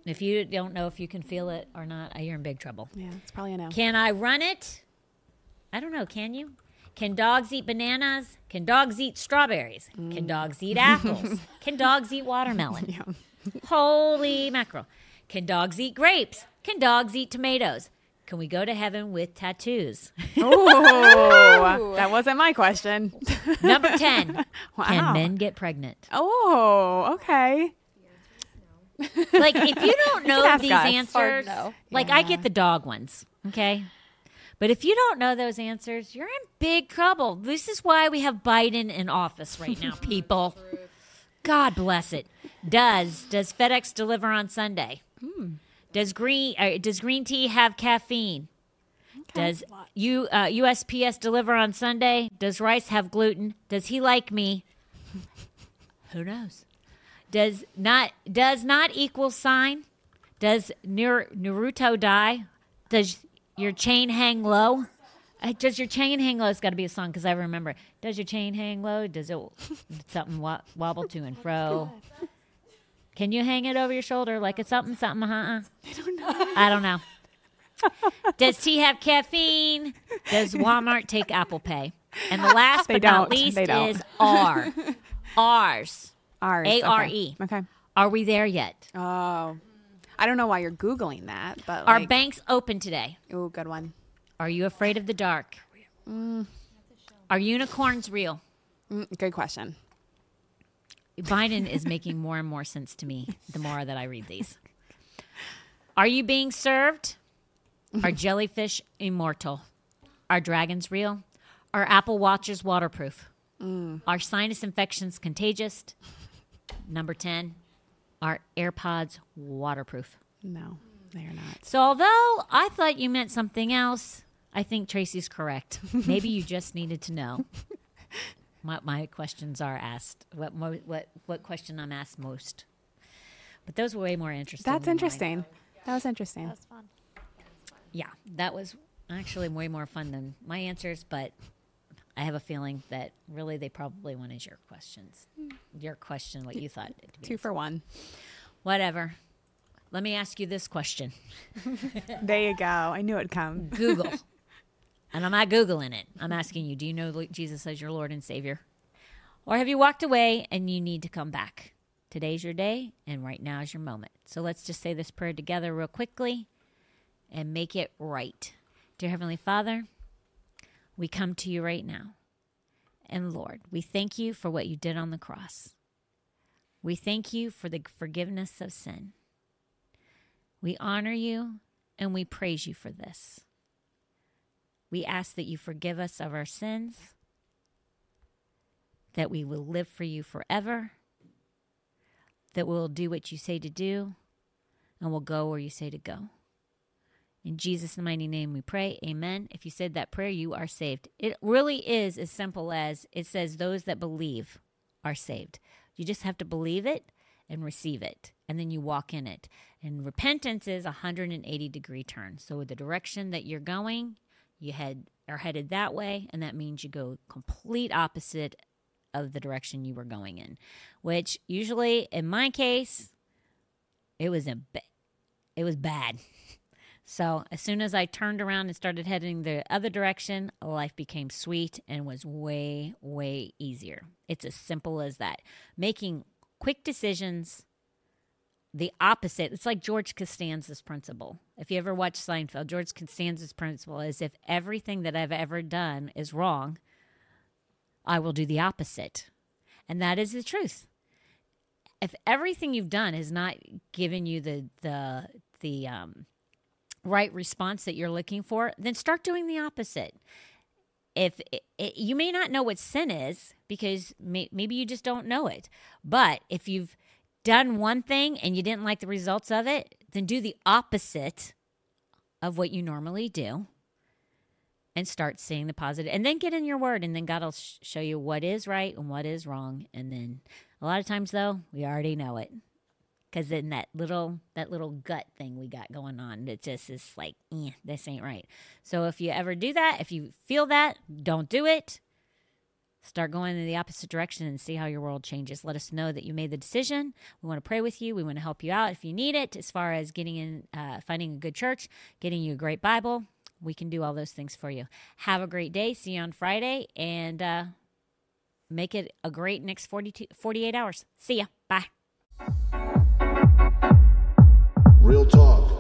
If you don't know if you can feel it or not, you're in big trouble. Yeah, it's probably a no. Can I run it? I don't know, can you? Can dogs eat bananas? Can dogs eat strawberries? Can mm. dogs eat (laughs) apples? Can dogs eat watermelon? (laughs) Yeah. Holy mackerel. Can dogs eat grapes? Can dogs eat tomatoes? Can we go to heaven with tattoos? (laughs) Oh, that wasn't my question. (laughs) Number 10. (laughs) Wow. Can men get pregnant? Oh, okay. Like, if you don't know ask these us. answers, no. like, I get the dog ones, okay? But if you don't know those answers, you're in big trouble. This is why we have Biden in office right now, people. God bless it. Does does FedEx deliver on Sunday? Hmm. Does green uh, does green tea have caffeine? Does you uh, USPS deliver on Sunday? Does rice have gluten? Does he like me? Who knows? Does not does not equal sign? Does Nar- Naruto die? Does your chain hang low? Uh, does your chain hang low? It's got to be a song because I remember. Does your chain hang low? Does it (laughs) something wo- wobble to and fro? (laughs) Can you hang it over your shoulder like it's something something? Uh uh. I don't know. I don't know. Does tea have caffeine? Does Walmart take Apple Pay? And the last They but not don't. least They don't. is R. R's. Ours. A R E. Okay. okay. Are we there yet? Oh, I don't know why you're googling that, but Are like, banks open today? oh, good one. Are you afraid of the dark? Are unicorns real? Mm, good question. Biden is making more and more sense to me the more that I read these. Are you being served? Are jellyfish immortal? Are dragons real? Are Apple Watches waterproof? Mm. Are sinus infections contagious? Number 10. Are AirPods waterproof? No, they are not. So, although I thought you meant something else, I think Tracy's correct. Maybe you just needed to know. (laughs) My, my questions are asked. What mo- what what question I'm asked most? But those were way more interesting. That's than mine. interesting. That was interesting. That was fun. Yeah, that was actually way more fun than my answers. But I have a feeling that really they probably wanted your questions. Hmm. Your question, what you thought. It to be. Two for one. Whatever. Let me ask you this question. (laughs) There you go. I knew it'd come. Google. (laughs) and I'm not Googling it. I'm asking you, do you know Jesus as your Lord and Savior? Or have you walked away and you need to come back? Today's your day, and right now is your moment. So let's just say this prayer together, real quickly, and make it right. Dear Heavenly Father, we come to you right now. And Lord, we thank you for what you did on the cross. We thank you for the forgiveness of sin. We honor you and we praise you for this. We ask that you forgive us of our sins, that we will live for you forever, that we'll do what you say to do, and we'll go where you say to go. In Jesus' mighty name we pray. Amen. If you said that prayer, you are saved. It really is as simple as it says, those that believe are saved. You just have to believe it and receive it, and then you walk in it. And repentance is a 180 degree turn. So the direction that you're going, you head are headed that way, and that means you go complete opposite of the direction you were going in. Which usually, in my case, it was a it was bad. (laughs) So as soon as I turned around and started heading the other direction, life became sweet and was way, way easier. It's as simple as that. Making quick decisions, the opposite. It's like George Costanza's principle. If you ever watch Seinfeld, George Costanza's principle is if everything that I've ever done is wrong, I will do the opposite. And that is the truth. If everything you've done has not given you the the the um right response that you're looking for, then start doing the opposite. If it, it, you may not know what sin is because may, maybe you just don't know it, but if you've done one thing and you didn't like the results of it, then do the opposite of what you normally do and start seeing the positive. And then get in your word and then god will sh- show you what is right and what is wrong. And then a lot of times though we already know it. Because then that little that little gut thing we got going on it just is like eh, this ain't right. So if you ever do that if you feel that don't do it start going in the opposite direction and see how your world changes. Let us know that you made the decision. We want to pray with you. We want to help you out if you need it. As far as getting in uh, finding a good church getting you a great bible we can do all those things for you. Have a great day. See you on friday and uh, make it a great next 42, 48 hours. See ya. Bye. Real talk.